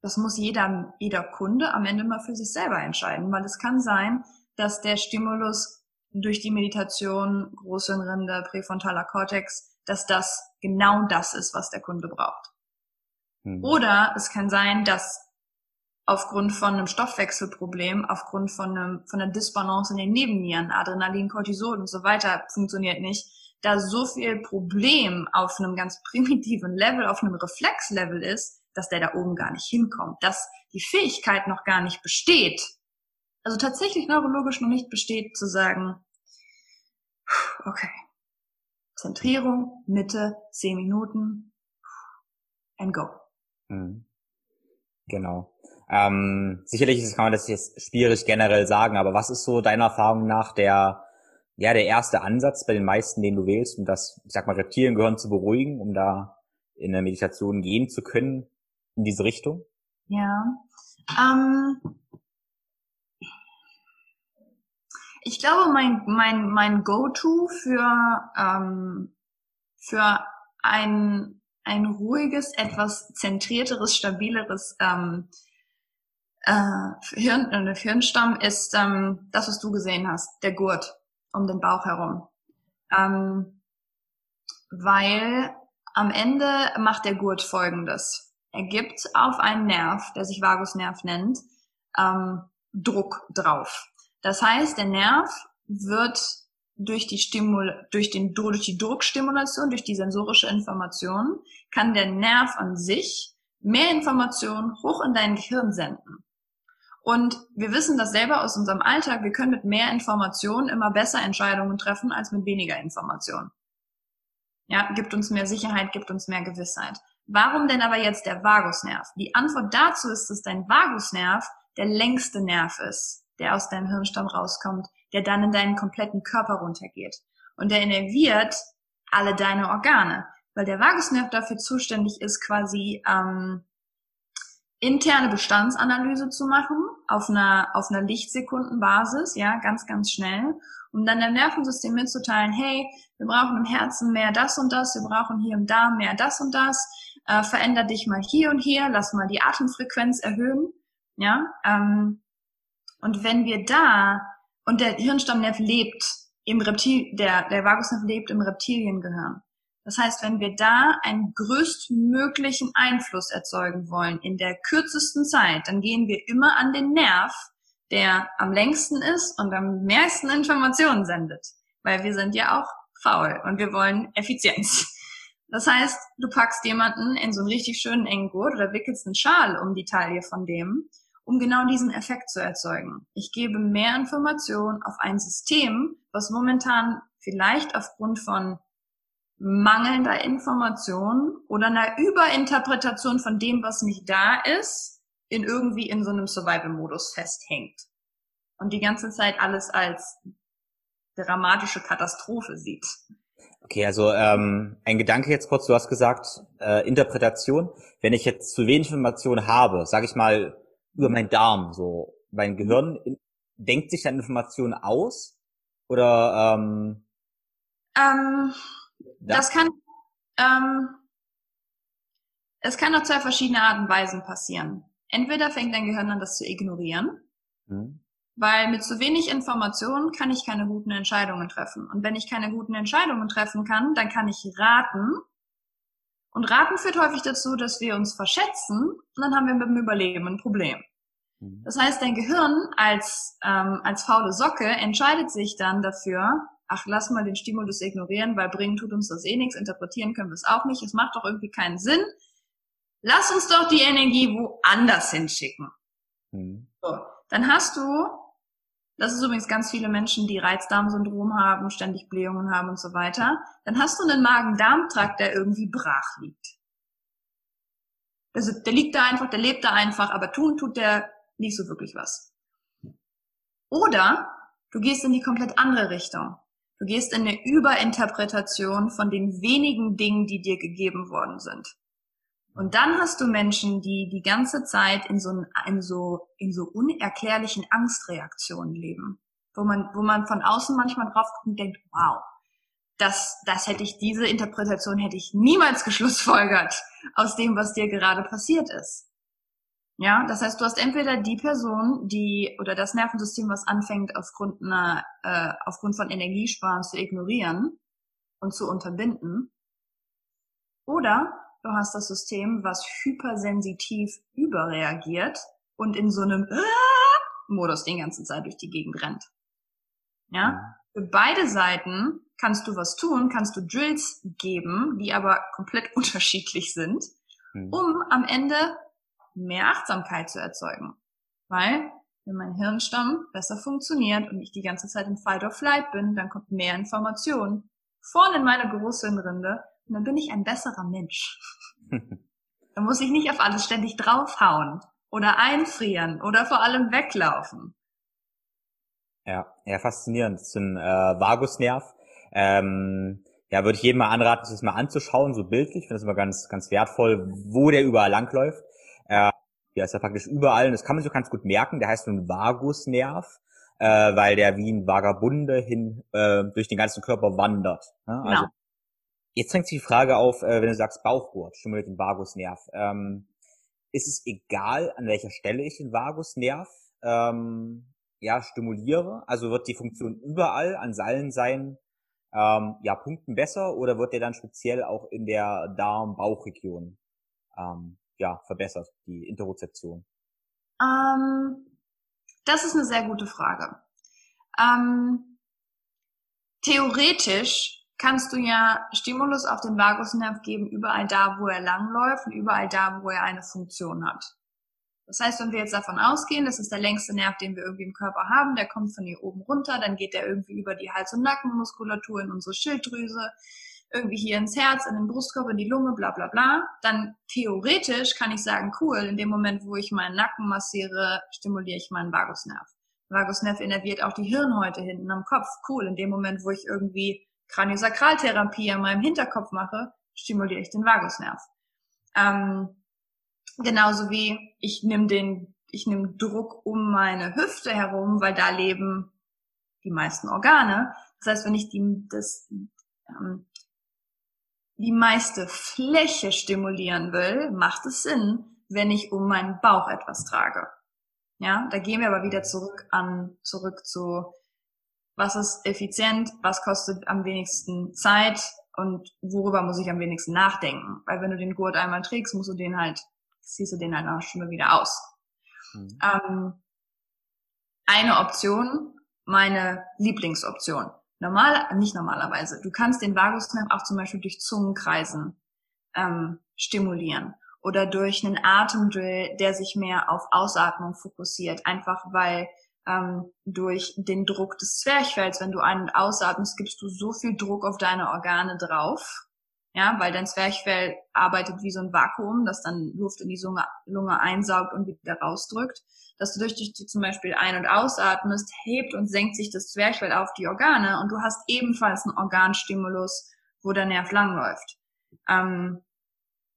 das muss jeder, jeder Kunde am Ende mal für sich selber entscheiden, weil es kann sein, dass der Stimulus durch die Meditation, Großhirnrinde, präfrontaler Kortex, dass das genau das ist, was der Kunde braucht. Mhm. Oder es kann sein, dass aufgrund von einem Stoffwechselproblem, aufgrund von, einem, von einer Disbalance in den Nebennieren, Adrenalin, Cortisol und so weiter funktioniert nicht, da so viel Problem auf einem ganz primitiven Level, auf einem Reflexlevel ist, dass der da oben gar nicht hinkommt, dass die Fähigkeit noch gar nicht besteht, also tatsächlich neurologisch noch nicht besteht, zu sagen, okay, Zentrierung, Mitte, zehn Minuten, and go. Mhm. Genau. Ähm, sicherlich kann man das jetzt schwierig generell sagen, aber was ist so deiner Erfahrung nach der ja der erste Ansatz bei den meisten, den du wählst, um das, ich sag mal, Reptiliengehirn zu beruhigen, um da in der Meditation gehen zu können in diese Richtung? Ja. Ähm, ich glaube, mein, mein, mein Go-To für, ähm, für ein, ein ruhiges, etwas zentrierteres, stabileres ähm, äh, Hirn, äh, Hirnstamm ist ähm, das, was du gesehen hast, der Gurt um den Bauch herum. Ähm, weil am Ende macht der Gurt folgendes. Er gibt auf einen Nerv, der sich Vagusnerv nennt, ähm, Druck drauf. Das heißt, der Nerv wird durch die, Stimul durch, den, durch die Druckstimulation, durch die sensorische Information, kann der Nerv an sich mehr Informationen hoch in dein Gehirn senden. Und wir wissen das selber aus unserem Alltag, wir können mit mehr Informationen immer besser Entscheidungen treffen als mit weniger Informationen. Ja, gibt uns mehr Sicherheit, gibt uns mehr Gewissheit. Warum denn aber jetzt der Vagusnerv? Die Antwort dazu ist, dass dein Vagusnerv der längste Nerv ist, der aus deinem Hirnstamm rauskommt, der dann in deinen kompletten Körper runtergeht. Und der innerviert alle deine Organe, weil der Vagusnerv dafür zuständig ist, quasi ähm, interne Bestandsanalyse zu machen auf einer, auf einer Lichtsekundenbasis, ja, ganz, ganz schnell, um dann dem Nervensystem mitzuteilen, hey, wir brauchen im Herzen mehr das und das, wir brauchen hier im Darm mehr das und das, äh, veränder dich mal hier und hier, lass mal die Atemfrequenz erhöhen, ja, ähm, und wenn wir da, und der Hirnstammnerv lebt im Reptil, der, der Vagusnerv lebt im Reptiliengehirn, das heißt, wenn wir da einen größtmöglichen Einfluss erzeugen wollen in der kürzesten Zeit, dann gehen wir immer an den Nerv, der am längsten ist und am meisten Informationen sendet. Weil wir sind ja auch faul und wir wollen Effizienz. Das heißt, du packst jemanden in so einen richtig schönen engen Gurt oder wickelst einen Schal um die Taille von dem, um genau diesen Effekt zu erzeugen. Ich gebe mehr Informationen auf ein System, was momentan vielleicht aufgrund von mangelnder Information oder einer Überinterpretation von dem, was nicht da ist, in irgendwie in so einem Survival-Modus festhängt. Und die ganze Zeit alles als dramatische Katastrophe sieht. Okay, also ähm, ein Gedanke jetzt kurz, du hast gesagt, äh, Interpretation. Wenn ich jetzt zu wenig Informationen habe, sage ich mal über meinen Darm, so mein Gehirn in, denkt sich dann Informationen aus oder ähm, ähm, das, kann ähm, es kann auf zwei verschiedene Arten und Weisen passieren. Entweder fängt dein Gehirn an, das zu ignorieren, mhm. weil mit zu wenig Informationen kann ich keine guten Entscheidungen treffen. Und wenn ich keine guten Entscheidungen treffen kann, dann kann ich raten. Und raten führt häufig dazu, dass wir uns verschätzen und dann haben wir mit dem Überleben ein Problem. Mhm. Das heißt, dein Gehirn als, ähm, als faule Socke entscheidet sich dann dafür, ach, lass mal den Stimulus ignorieren, weil bringen tut uns das eh nichts, interpretieren können wir es auch nicht, es macht doch irgendwie keinen Sinn. Lass uns doch die Energie woanders hinschicken. Mhm. So, dann hast du, das ist übrigens ganz viele Menschen, die Reizdarmsyndrom haben, ständig Blähungen haben und so weiter, dann hast du einen Magen-Darm-Trakt, der irgendwie brach liegt. Also der liegt da einfach, der lebt da einfach, aber tun tut der nicht so wirklich was. Oder du gehst in die komplett andere Richtung. Du gehst in eine Überinterpretation von den wenigen Dingen, die dir gegeben worden sind. Und dann hast du Menschen, die die ganze Zeit in so, in so, in so unerklärlichen Angstreaktionen leben, wo man, wo man von außen manchmal drauf guckt und denkt, wow, das, das hätte ich, diese Interpretation hätte ich niemals geschlussfolgert aus dem, was dir gerade passiert ist. Ja, das heißt, du hast entweder die Person, die oder das Nervensystem, was anfängt, aufgrund einer, äh, aufgrund von Energiesparen zu ignorieren und zu unterbinden, oder du hast das System, was hypersensitiv überreagiert und in so einem Modus den ganzen Zeit durch die Gegend rennt. Ja, mhm. für beide Seiten kannst du was tun, kannst du Drills geben, die aber komplett unterschiedlich sind, mhm. um am Ende mehr Achtsamkeit zu erzeugen. Weil, wenn mein Hirnstamm besser funktioniert und ich die ganze Zeit in Fight or Flight bin, dann kommt mehr Information vorne in meine Großhirnrinde und dann bin ich ein besserer Mensch. dann muss ich nicht auf alles ständig draufhauen oder einfrieren oder vor allem weglaufen. Ja, ja, faszinierend. Das ist ein äh, Vagusnerv. Ähm, ja, würde ich jedem mal anraten, sich das mal anzuschauen, so bildlich. Ich finde das immer ganz, ganz wertvoll, wo der überall langläuft. Äh, der ist ja praktisch überall und das kann man sich ganz gut merken. Der heißt nun Vagusnerv, äh, weil der wie ein Vagabunde hin äh, durch den ganzen Körper wandert. Ne? Also, genau. Jetzt drängt sich die Frage auf, äh, wenn du sagst Bauchgurt, stimuliert den Vagusnerv. Ähm, ist es egal, an welcher Stelle ich den Vagusnerv ähm, ja, stimuliere? Also wird die Funktion überall an allen seinen ähm, ja, Punkten besser oder wird der dann speziell auch in der Darm-Bauchregion ähm, ja, verbessert, die Interozeption? Ähm, das ist eine sehr gute Frage. Ähm, theoretisch kannst du ja Stimulus auf den Vagusnerv geben, überall da, wo er langläuft und überall da, wo er eine Funktion hat. Das heißt, wenn wir jetzt davon ausgehen, das ist der längste Nerv, den wir irgendwie im Körper haben, der kommt von hier oben runter, dann geht der irgendwie über die Hals- und Nackenmuskulatur in unsere Schilddrüse, irgendwie hier ins Herz, in den Brustkorb, in die Lunge, bla bla bla, dann theoretisch kann ich sagen, cool, in dem Moment, wo ich meinen Nacken massiere, stimuliere ich meinen Vagusnerv. Vagusnerv innerviert auch die Hirnhäute hinten am Kopf. Cool, in dem Moment, wo ich irgendwie Kraniosakraltherapie an meinem Hinterkopf mache, stimuliere ich den Vagusnerv. Ähm, genauso wie ich nehme den, ich nehme Druck um meine Hüfte herum, weil da leben die meisten Organe. Das heißt, wenn ich die, das, ähm, die meiste Fläche stimulieren will, macht es Sinn, wenn ich um meinen Bauch etwas trage. Ja, da gehen wir aber wieder zurück an, zurück zu, was ist effizient, was kostet am wenigsten Zeit und worüber muss ich am wenigsten nachdenken. Weil wenn du den Gurt einmal trägst, musst du den halt, ziehst du den halt nach einer Stunde wieder aus. Mhm. Ähm, eine Option, meine Lieblingsoption. Normal, nicht normalerweise. Du kannst den Vagusnerv auch zum Beispiel durch Zungenkreisen ähm, stimulieren oder durch einen Atemdrill, der sich mehr auf Ausatmung fokussiert, einfach weil ähm, durch den Druck des Zwerchfells, wenn du ein- und ausatmest, gibst du so viel Druck auf deine Organe drauf, ja, weil dein Zwerchfell arbeitet wie so ein Vakuum, das dann Luft in die Lunge, Lunge einsaugt und wieder rausdrückt, dass du durch dich zum Beispiel ein- und ausatmest, hebt und senkt sich das Zwerchfell auf die Organe und du hast ebenfalls einen Organstimulus, wo der Nerv langläuft. Ähm,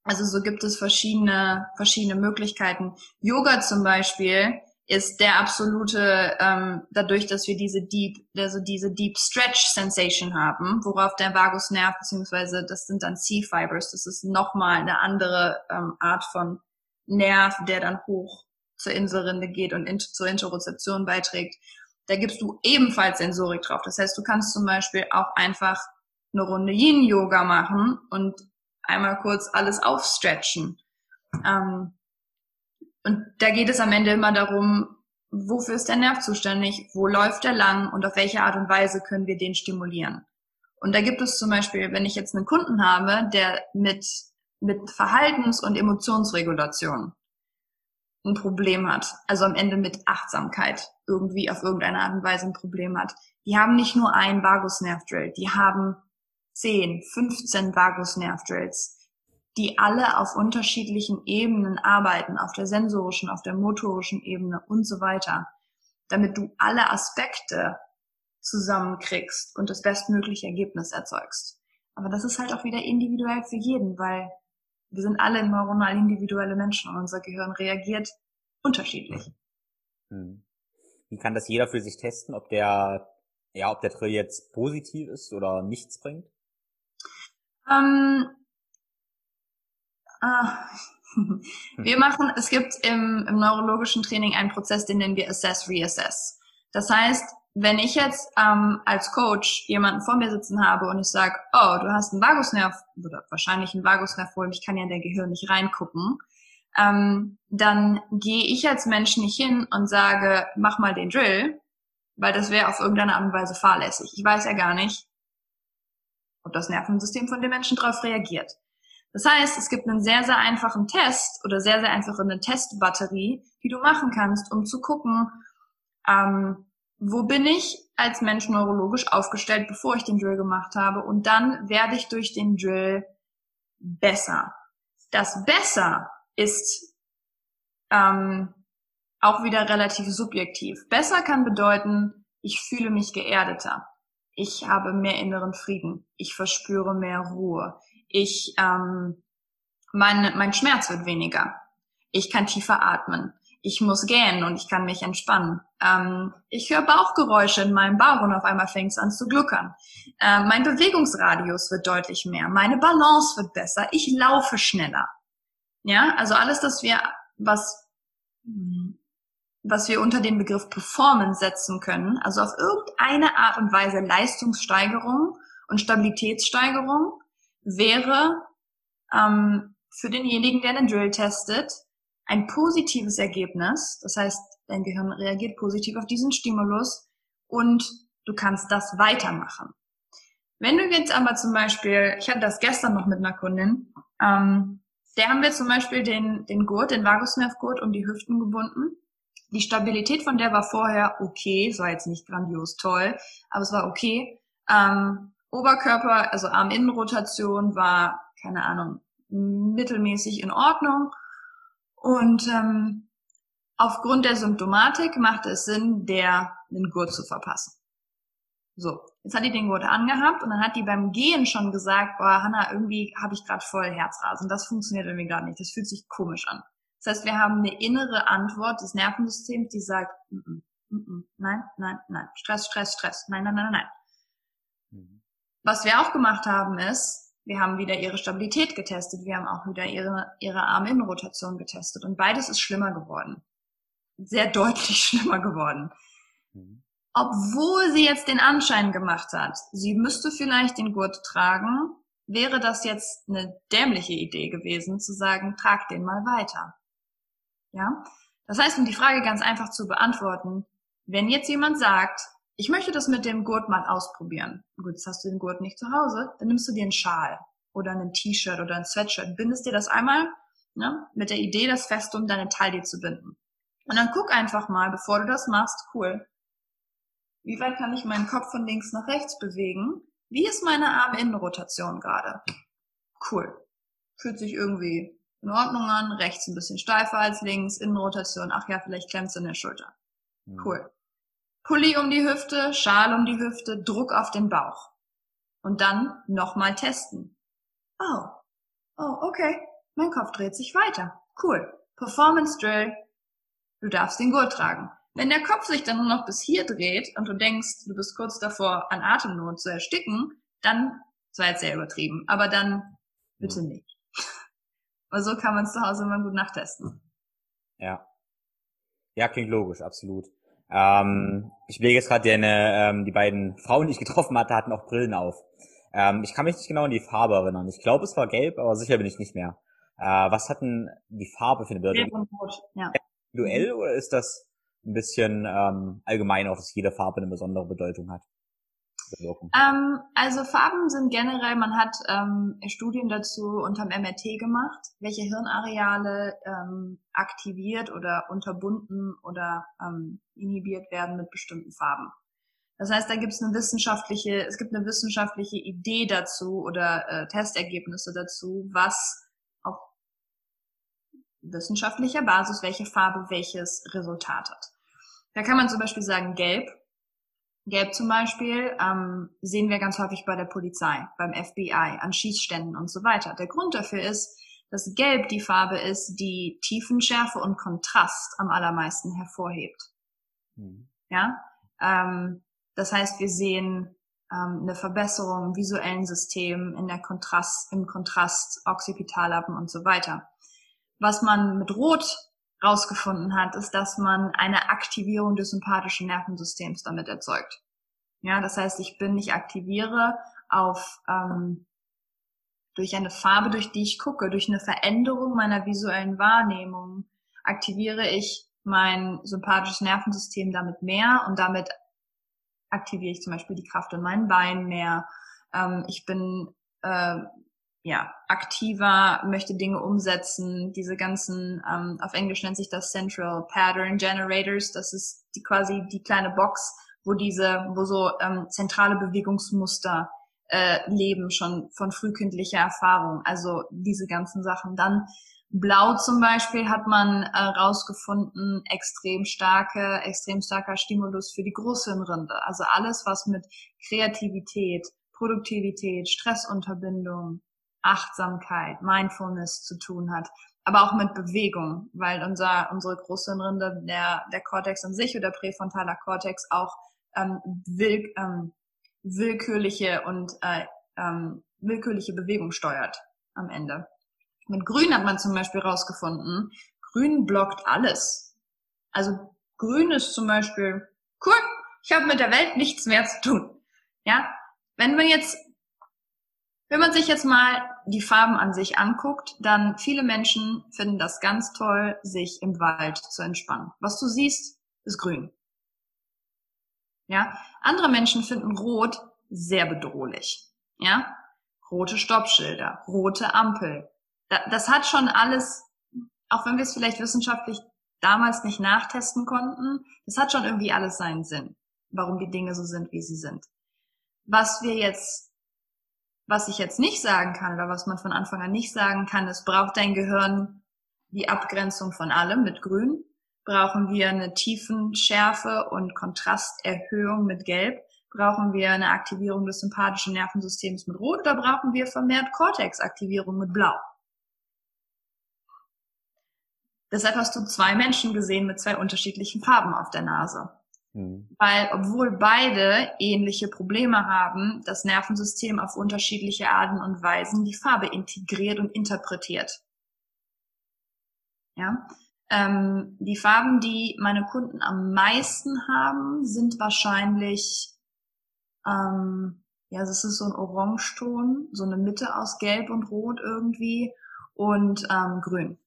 also so gibt es verschiedene, verschiedene Möglichkeiten. Yoga zum Beispiel ist der absolute, ähm, dadurch, dass wir diese Deep, also diese Deep Stretch Sensation haben, worauf der Vagusnerv, beziehungsweise das sind dann C-Fibers, das ist nochmal eine andere ähm, Art von Nerv, der dann hoch zur Inselrinde geht und in, zur Interozeption beiträgt. Da gibst du ebenfalls Sensorik drauf. Das heißt, du kannst zum Beispiel auch einfach eine Runde Yin-Yoga machen und einmal kurz alles aufstretchen. Ähm, und da geht es am Ende immer darum, wofür ist der Nerv zuständig, wo läuft er lang und auf welche Art und Weise können wir den stimulieren. Und da gibt es zum Beispiel, wenn ich jetzt einen Kunden habe, der mit, mit Verhaltens- und Emotionsregulation ein Problem hat, also am Ende mit Achtsamkeit irgendwie auf irgendeine Art und Weise ein Problem hat. Die haben nicht nur einen Vagusnervdrill, die haben 10, 15 Vagusnervdrills die alle auf unterschiedlichen Ebenen arbeiten, auf der sensorischen, auf der motorischen Ebene und so weiter, damit du alle Aspekte zusammenkriegst und das bestmögliche Ergebnis erzeugst. Aber das ist halt auch wieder individuell für jeden, weil wir sind alle neuronal individuelle Menschen und unser Gehirn reagiert unterschiedlich. Hm. Wie kann das jeder für sich testen, ob der, ja, ob der Drill jetzt positiv ist oder nichts bringt? Ähm, Ah. Wir machen, es gibt im, im neurologischen Training einen Prozess, den nennen wir Assess, Reassess. Das heißt, wenn ich jetzt ähm, als Coach jemanden vor mir sitzen habe und ich sage, oh, du hast einen Vagusnerv oder wahrscheinlich einen Vagusnerv wohl, ich kann ja in der Gehirn nicht reingucken, ähm, dann gehe ich als Mensch nicht hin und sage, mach mal den Drill, weil das wäre auf irgendeine Art und Weise fahrlässig. Ich weiß ja gar nicht, ob das Nervensystem von den Menschen darauf reagiert. Das heißt, es gibt einen sehr, sehr einfachen Test oder sehr, sehr einfache eine Testbatterie, die du machen kannst, um zu gucken, ähm, wo bin ich als Mensch neurologisch aufgestellt, bevor ich den Drill gemacht habe. Und dann werde ich durch den Drill besser. Das besser ist ähm, auch wieder relativ subjektiv. Besser kann bedeuten, ich fühle mich geerdeter. Ich habe mehr inneren Frieden. Ich verspüre mehr Ruhe ich, ähm, mein, mein Schmerz wird weniger. Ich kann tiefer atmen. Ich muss gähnen und ich kann mich entspannen. Ähm, ich höre Bauchgeräusche in meinem Bauch und auf einmal fängt es an zu gluckern. Ähm, mein Bewegungsradius wird deutlich mehr. Meine Balance wird besser. Ich laufe schneller. Ja, also alles, das wir, was, was wir unter den Begriff Performance setzen können, also auf irgendeine Art und Weise Leistungssteigerung und Stabilitätssteigerung, wäre ähm, für denjenigen, der einen Drill testet, ein positives Ergebnis. Das heißt, dein Gehirn reagiert positiv auf diesen Stimulus und du kannst das weitermachen. Wenn du jetzt aber zum Beispiel, ich hatte das gestern noch mit einer Kundin, ähm, der haben wir zum Beispiel den, den Gurt, den Vagusnervgurt um die Hüften gebunden. Die Stabilität von der war vorher okay, es war jetzt nicht grandios toll, aber es war okay. Ähm, Oberkörper, also Arminnenrotation war, keine Ahnung, mittelmäßig in Ordnung. Und ähm, aufgrund der Symptomatik machte es Sinn, der den Gurt zu verpassen. So, jetzt hat die den Gurt angehabt und dann hat die beim Gehen schon gesagt, boah, Hanna, irgendwie habe ich gerade voll Herzrasen. Das funktioniert irgendwie gar nicht. Das fühlt sich komisch an. Das heißt, wir haben eine innere Antwort des Nervensystems, die sagt, mm -mm, mm nein, nein, nein, Stress, Stress, Stress, nein, nein, nein, nein. Was wir auch gemacht haben ist, wir haben wieder ihre Stabilität getestet, wir haben auch wieder ihre, ihre Arminnenrotation getestet und beides ist schlimmer geworden. Sehr deutlich schlimmer geworden. Mhm. Obwohl sie jetzt den Anschein gemacht hat, sie müsste vielleicht den Gurt tragen, wäre das jetzt eine dämliche Idee gewesen, zu sagen, trag den mal weiter. Ja? Das heißt, um die Frage ganz einfach zu beantworten, wenn jetzt jemand sagt, ich möchte das mit dem Gurt mal ausprobieren. Gut, jetzt hast du den Gurt nicht zu Hause, dann nimmst du dir einen Schal oder ein T-Shirt oder ein Sweatshirt, bindest dir das einmal ne, mit der Idee, das fest um deine Taille zu binden. Und dann guck einfach mal, bevor du das machst, cool, wie weit kann ich meinen Kopf von links nach rechts bewegen? Wie ist meine Arminnenrotation gerade? Cool. Fühlt sich irgendwie in Ordnung an, rechts ein bisschen steifer als links, Innenrotation, ach ja, vielleicht klemmt's in der Schulter. Hm. Cool. Pulli um die Hüfte, Schal um die Hüfte, Druck auf den Bauch. Und dann nochmal testen. Oh, oh, okay, mein Kopf dreht sich weiter. Cool. Performance Drill. Du darfst den Gurt tragen. Wenn der Kopf sich dann nur noch bis hier dreht und du denkst, du bist kurz davor, an Atemnot zu ersticken, dann, sei jetzt sehr übertrieben, aber dann bitte nicht. Weil so kann man es zu Hause immer gut nachtesten. Ja. Ja, klingt logisch, absolut. Ähm, ich lege jetzt gerade ähm, die beiden Frauen, die ich getroffen hatte, hatten auch Brillen auf. Ähm, ich kann mich nicht genau an die Farbe erinnern. Ich glaube, es war gelb, aber sicher bin ich nicht mehr. Äh, was hatten die Farbe für eine Bedeutung? Gelb und rot, ja. Duell oder ist das ein bisschen ähm, allgemein auch, dass jede Farbe eine besondere Bedeutung hat? Ähm, also Farben sind generell, man hat ähm, Studien dazu unterm MRT gemacht, welche Hirnareale ähm, aktiviert oder unterbunden oder ähm, inhibiert werden mit bestimmten Farben. Das heißt, da gibt es eine wissenschaftliche, es gibt eine wissenschaftliche Idee dazu oder äh, Testergebnisse dazu, was auf wissenschaftlicher Basis welche Farbe welches Resultat hat. Da kann man zum Beispiel sagen, gelb Gelb zum Beispiel ähm, sehen wir ganz häufig bei der Polizei, beim FBI, an Schießständen und so weiter. Der Grund dafür ist, dass Gelb die Farbe ist, die Tiefenschärfe und Kontrast am allermeisten hervorhebt. Mhm. Ja, ähm, das heißt, wir sehen ähm, eine Verbesserung im visuellen System, in der Kontrast, im Kontrast, Occipitallappen und so weiter. Was man mit Rot rausgefunden hat, ist, dass man eine Aktivierung des sympathischen Nervensystems damit erzeugt. Ja, das heißt, ich bin, ich aktiviere auf ähm, durch eine Farbe, durch die ich gucke, durch eine Veränderung meiner visuellen Wahrnehmung, aktiviere ich mein sympathisches Nervensystem damit mehr und damit aktiviere ich zum Beispiel die Kraft in meinen Beinen mehr. Ähm, ich bin äh, ja, aktiver, möchte Dinge umsetzen, diese ganzen, ähm, auf Englisch nennt sich das Central Pattern Generators, das ist die quasi die kleine Box, wo diese, wo so ähm, zentrale Bewegungsmuster äh, leben, schon von frühkindlicher Erfahrung. Also diese ganzen Sachen. Dann Blau zum Beispiel hat man äh, rausgefunden, extrem starke, extrem starker Stimulus für die Großhirnrinde. Also alles, was mit Kreativität, Produktivität, Stressunterbindung, Achtsamkeit, Mindfulness zu tun hat, aber auch mit Bewegung, weil unser, unsere Großhirnrinde, der, der Cortex an sich oder präfrontaler Cortex auch ähm, will, ähm, willkürliche und äh, ähm, willkürliche Bewegung steuert am Ende. Mit Grün hat man zum Beispiel rausgefunden, Grün blockt alles. Also Grün ist zum Beispiel cool, ich habe mit der Welt nichts mehr zu tun. Ja, wenn wir jetzt wenn man sich jetzt mal die Farben an sich anguckt, dann viele Menschen finden das ganz toll, sich im Wald zu entspannen. Was du siehst, ist grün. Ja, andere Menschen finden rot sehr bedrohlich. Ja, rote Stoppschilder, rote Ampel. Das hat schon alles, auch wenn wir es vielleicht wissenschaftlich damals nicht nachtesten konnten, das hat schon irgendwie alles seinen Sinn, warum die Dinge so sind, wie sie sind. Was wir jetzt was ich jetzt nicht sagen kann oder was man von Anfang an nicht sagen kann, ist, braucht dein Gehirn die Abgrenzung von allem mit Grün? Brauchen wir eine Tiefenschärfe und Kontrasterhöhung mit Gelb? Brauchen wir eine Aktivierung des sympathischen Nervensystems mit Rot oder brauchen wir vermehrt Cortex-Aktivierung mit Blau? Deshalb hast du zwei Menschen gesehen mit zwei unterschiedlichen Farben auf der Nase. Mhm. Weil obwohl beide ähnliche Probleme haben, das Nervensystem auf unterschiedliche Arten und Weisen die Farbe integriert und interpretiert. Ja, ähm, die Farben, die meine Kunden am meisten haben, sind wahrscheinlich, ähm, ja, das ist so ein Orangeton, so eine Mitte aus Gelb und Rot irgendwie und ähm, Grün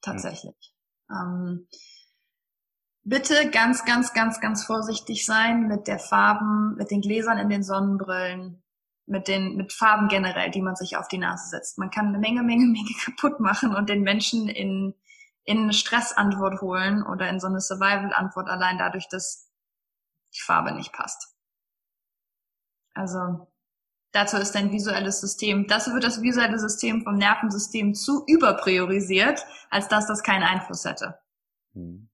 tatsächlich. Mhm. Ähm, bitte ganz, ganz, ganz, ganz vorsichtig sein mit der Farben, mit den Gläsern in den Sonnenbrillen, mit den, mit Farben generell, die man sich auf die Nase setzt. Man kann eine Menge, Menge, Menge kaputt machen und den Menschen in, in eine Stressantwort holen oder in so eine Survival-Antwort allein dadurch, dass die Farbe nicht passt. Also, dazu ist dein visuelles System, das wird das visuelle System vom Nervensystem zu überpriorisiert, als dass das keinen Einfluss hätte. Hm.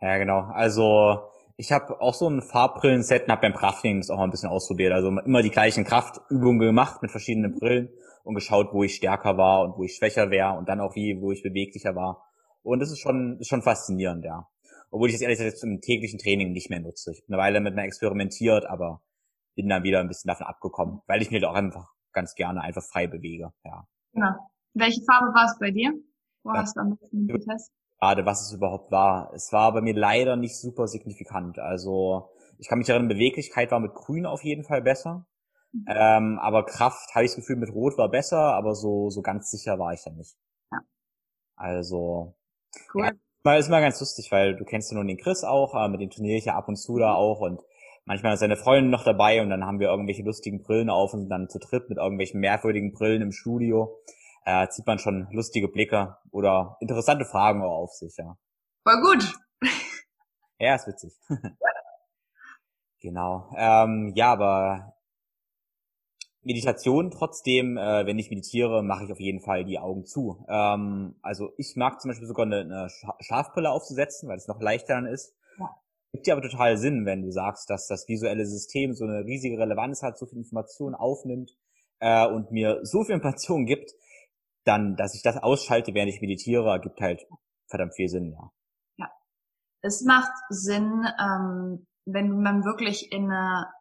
Ja, genau. Also ich habe auch so ein Farbbrillenset und habe beim Krafttraining das auch mal ein bisschen ausprobiert. Also immer die gleichen Kraftübungen gemacht mit verschiedenen Brillen und geschaut, wo ich stärker war und wo ich schwächer wäre und dann auch wie, wo ich beweglicher war. Und das ist schon, ist schon faszinierend, ja. Obwohl ich das ehrlich gesagt im täglichen Training nicht mehr nutze. Ich habe eine Weile mit mir experimentiert, aber bin dann wieder ein bisschen davon abgekommen, weil ich halt auch einfach ganz gerne einfach frei bewege, ja. Genau. Welche Farbe war es bei dir? Wo ja. hast du am besten getestet? Gerade was es überhaupt war. Es war bei mir leider nicht super signifikant. Also ich kann mich erinnern, Beweglichkeit war mit Grün auf jeden Fall besser. Mhm. Ähm, aber Kraft, habe ich das Gefühl, mit Rot war besser, aber so, so ganz sicher war ich da nicht. Ja. Also, cool. ja, mal ist mal ganz lustig, weil du kennst ja nun den Chris auch, äh, mit dem turniere ich ja ab und zu da auch und manchmal ist seine Freundin noch dabei und dann haben wir irgendwelche lustigen Brillen auf und sind dann zu dritt mit irgendwelchen merkwürdigen Brillen im Studio äh, zieht man schon lustige Blicke oder interessante Fragen auch auf sich, ja. War gut. Ja, ist witzig. genau. Ähm, ja, aber Meditation trotzdem, äh, wenn ich meditiere, mache ich auf jeden Fall die Augen zu. Ähm, also ich mag zum Beispiel sogar eine, eine Schlafbrille aufzusetzen, weil es noch leichter dann ist. Ja. Gibt dir aber total Sinn, wenn du sagst, dass das visuelle System so eine riesige Relevanz hat, so viel Information aufnimmt äh, und mir so viel Information gibt, dann, dass ich das ausschalte, während ich meditiere, ergibt halt verdammt viel Sinn, ja. Ja. Es macht Sinn, ähm, wenn man wirklich in einer,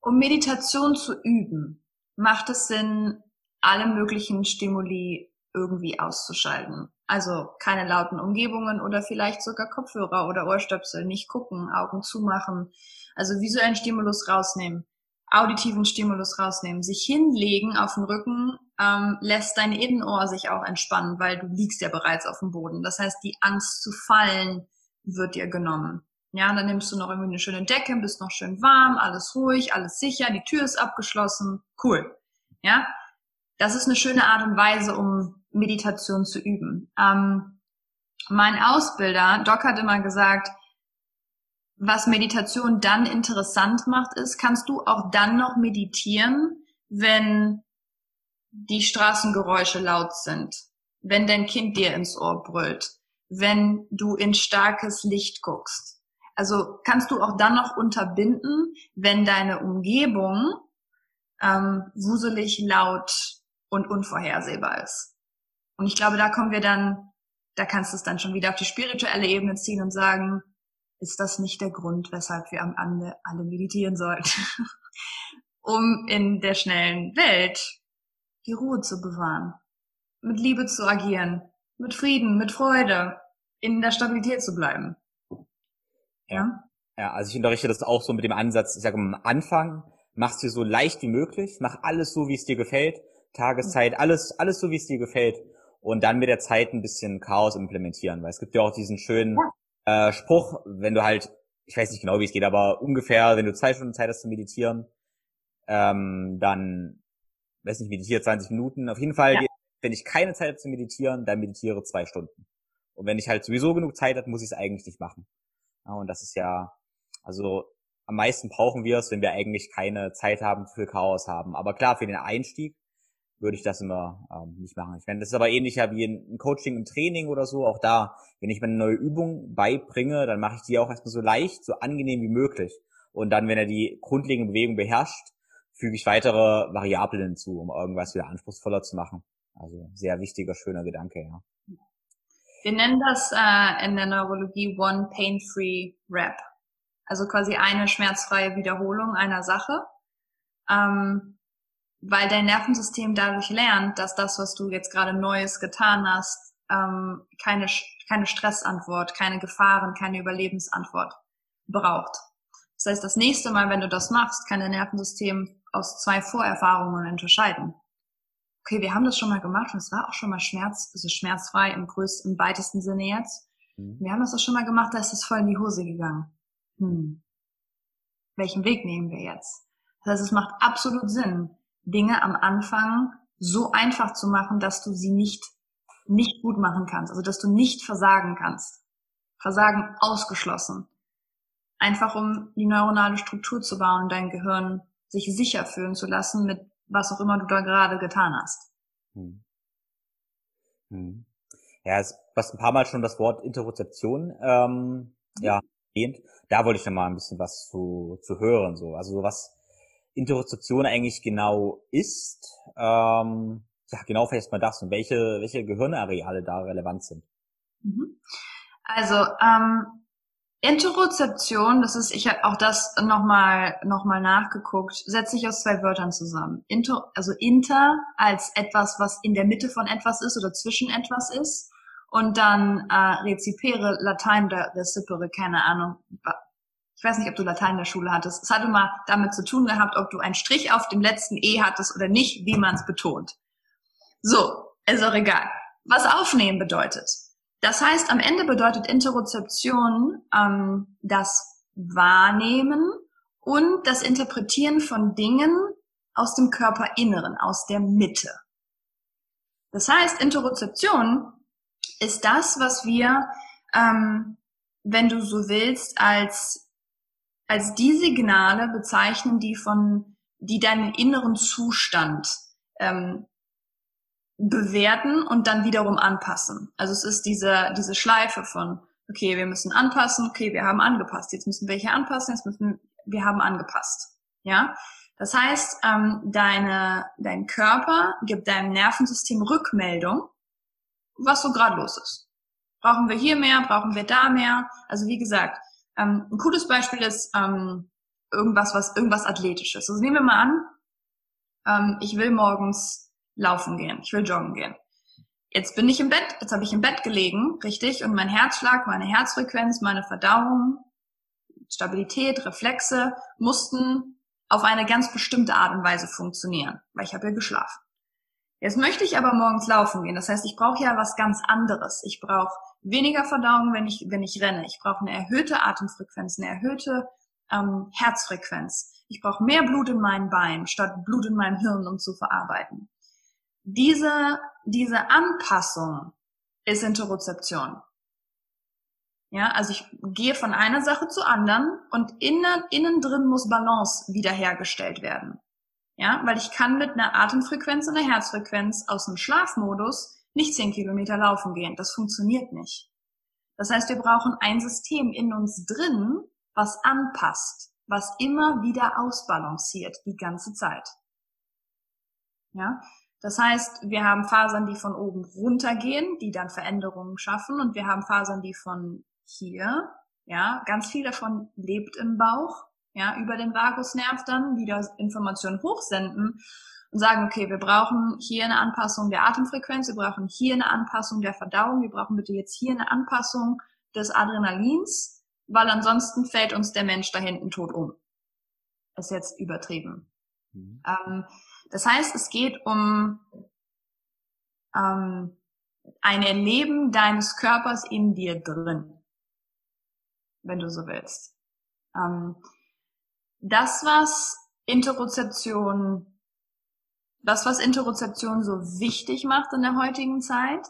um Meditation zu üben, macht es Sinn, alle möglichen Stimuli irgendwie auszuschalten. Also keine lauten Umgebungen oder vielleicht sogar Kopfhörer oder Ohrstöpsel, nicht gucken, Augen zumachen. Also visuellen Stimulus rausnehmen auditiven Stimulus rausnehmen. Sich hinlegen auf den Rücken ähm, lässt dein Innenohr sich auch entspannen, weil du liegst ja bereits auf dem Boden. Das heißt, die Angst zu fallen wird dir genommen. Ja, dann nimmst du noch irgendwie eine schöne Decke, bist noch schön warm, alles ruhig, alles sicher, die Tür ist abgeschlossen, cool. Ja, das ist eine schöne Art und Weise, um Meditation zu üben. Ähm, mein Ausbilder, Doc hat immer gesagt, was Meditation dann interessant macht, ist, kannst du auch dann noch meditieren, wenn die Straßengeräusche laut sind, wenn dein Kind dir ins Ohr brüllt, wenn du in starkes Licht guckst. Also kannst du auch dann noch unterbinden, wenn deine Umgebung ähm, wuselig, laut und unvorhersehbar ist. Und ich glaube, da kommen wir dann, da kannst du es dann schon wieder auf die spirituelle Ebene ziehen und sagen, ist das nicht der Grund, weshalb wir am Ende alle meditieren sollten, um in der schnellen Welt die Ruhe zu bewahren, mit Liebe zu agieren, mit Frieden, mit Freude, in der Stabilität zu bleiben. Ja? Ja, also ich unterrichte das auch so mit dem Ansatz, ich sage am Anfang, mach's dir so leicht wie möglich, mach alles so, wie es dir gefällt, Tageszeit, alles, alles so, wie es dir gefällt und dann mit der Zeit ein bisschen Chaos implementieren, weil es gibt ja auch diesen schönen ja äh, Spruch, wenn du halt, ich weiß nicht genau, wie es geht, aber ungefähr, wenn du zwei Stunden Zeit hast zu meditieren, ähm, dann, weiß nicht, meditiere 20 Minuten. Auf jeden Fall, ja. wenn ich keine Zeit habe zu meditieren, dann meditiere zwei Stunden. Und wenn ich halt sowieso genug Zeit habe, muss ich es eigentlich nicht machen. Ja, und das ist ja, also am meisten brauchen wir es, wenn wir eigentlich keine Zeit haben, für Chaos haben. Aber klar, für den Einstieg würde ich das immer ähm, nicht machen. Ich meine, das ist aber ähnlicher wie ein Coaching im Training oder so. Auch da, wenn ich mir eine neue Übung beibringe, dann mache ich die auch erstmal so leicht, so angenehm wie möglich. Und dann, wenn er die grundlegende Bewegung beherrscht, füge ich weitere Variablen hinzu, um irgendwas wieder anspruchsvoller zu machen. Also sehr wichtiger, schöner Gedanke, ja. Wir nennen das äh, in der Neurologie One Pain-Free Rap. Also quasi eine schmerzfreie Wiederholung einer Sache. Ähm, weil dein Nervensystem dadurch lernt, dass das, was du jetzt gerade Neues getan hast, ähm, keine, keine Stressantwort, keine Gefahren, keine Überlebensantwort braucht. Das heißt, das nächste Mal, wenn du das machst, kann dein Nervensystem aus zwei Vorerfahrungen unterscheiden. Okay, wir haben das schon mal gemacht und es war auch schon mal Schmerz, also schmerzfrei im größten, im weitesten Sinne jetzt. Mhm. Wir haben das doch schon mal gemacht, da ist es voll in die Hose gegangen. Hm. Welchen Weg nehmen wir jetzt? Das heißt, es macht absolut Sinn, Dinge am Anfang so einfach zu machen, dass du sie nicht, nicht gut machen kannst. Also, dass du nicht versagen kannst. Versagen ausgeschlossen. Einfach um die neuronale Struktur zu bauen, dein Gehirn sich sicher fühlen zu lassen mit was auch immer du da gerade getan hast. Hm. Hm. Ja, es hast ein paar Mal schon das Wort Interozeption ähm, ja erwähnt. Da wollte ich noch mal ein bisschen was zu, zu hören. So, also was Interozeption eigentlich genau ist. Ähm, ja, genau vielleicht mal das und welche welche Gehirnareale da relevant sind. Mhm. Also ähm, Interozeption, das ist, ich habe auch das nochmal noch mal nachgeguckt, setzt sich aus zwei Wörtern zusammen. Inter, also inter als etwas, was in der Mitte von etwas ist oder zwischen etwas ist. Und dann äh, rezipere, Latein oder recipere, keine Ahnung. Ich weiß nicht, ob du Latein in der Schule hattest. Es hatte mal damit zu tun gehabt, ob du einen Strich auf dem letzten E hattest oder nicht, wie man es betont. So, ist auch egal. Was aufnehmen bedeutet. Das heißt, am Ende bedeutet Interozeption ähm, das Wahrnehmen und das Interpretieren von Dingen aus dem Körperinneren, aus der Mitte. Das heißt, Interozeption ist das, was wir, ähm, wenn du so willst, als als die Signale bezeichnen, die von die deinen inneren Zustand ähm, bewerten und dann wiederum anpassen. Also es ist diese, diese Schleife von, okay, wir müssen anpassen, okay, wir haben angepasst, jetzt müssen wir hier anpassen, jetzt müssen wir haben angepasst. Ja, das heißt, ähm, deine, dein Körper gibt deinem Nervensystem Rückmeldung, was so gerade los ist. Brauchen wir hier mehr, brauchen wir da mehr? Also wie gesagt, ähm, ein cooles Beispiel ist ähm, irgendwas, was irgendwas athletisches. Also nehmen wir mal an, ähm, ich will morgens laufen gehen, ich will joggen gehen. Jetzt bin ich im Bett, jetzt habe ich im Bett gelegen, richtig, und mein Herzschlag, meine Herzfrequenz, meine Verdauung, Stabilität, Reflexe mussten auf eine ganz bestimmte Art und Weise funktionieren, weil ich habe ja geschlafen. Jetzt möchte ich aber morgens laufen gehen. Das heißt, ich brauche ja was ganz anderes. Ich brauche weniger Verdauung, wenn ich, wenn ich renne. Ich brauche eine erhöhte Atemfrequenz, eine erhöhte ähm, Herzfrequenz. Ich brauche mehr Blut in meinen Beinen statt Blut in meinem Hirn, um zu verarbeiten diese, diese Anpassung ist Interozeption. Ja, also ich gehe von einer Sache zur anderen und innen, innen drin muss Balance wiederhergestellt werden. Ja, weil ich kann mit einer Atemfrequenz und einer Herzfrequenz aus dem Schlafmodus nicht zehn Kilometer laufen gehen. Das funktioniert nicht. Das heißt, wir brauchen ein System in uns drin, was anpasst, was immer wieder ausbalanciert die ganze Zeit. Ja, das heißt, wir haben Fasern, die von oben runtergehen, die dann Veränderungen schaffen und wir haben Fasern, die von hier, ja, ganz viel davon lebt im Bauch, ja, über den Vagusnerv dann wieder Informationen hochsenden und sagen, okay, wir brauchen hier eine Anpassung der Atemfrequenz, wir brauchen hier eine Anpassung der Verdauung, wir brauchen bitte jetzt hier eine Anpassung des Adrenalins, weil ansonsten fällt uns der Mensch da hinten tot um. Ist jetzt übertrieben. Mhm. Ähm, das heißt, es geht um ähm, ein Erleben deines Körpers in dir drin, wenn du so willst. Ähm, das, was Interozeption, das, was Interozeption so wichtig macht in der heutigen Zeit,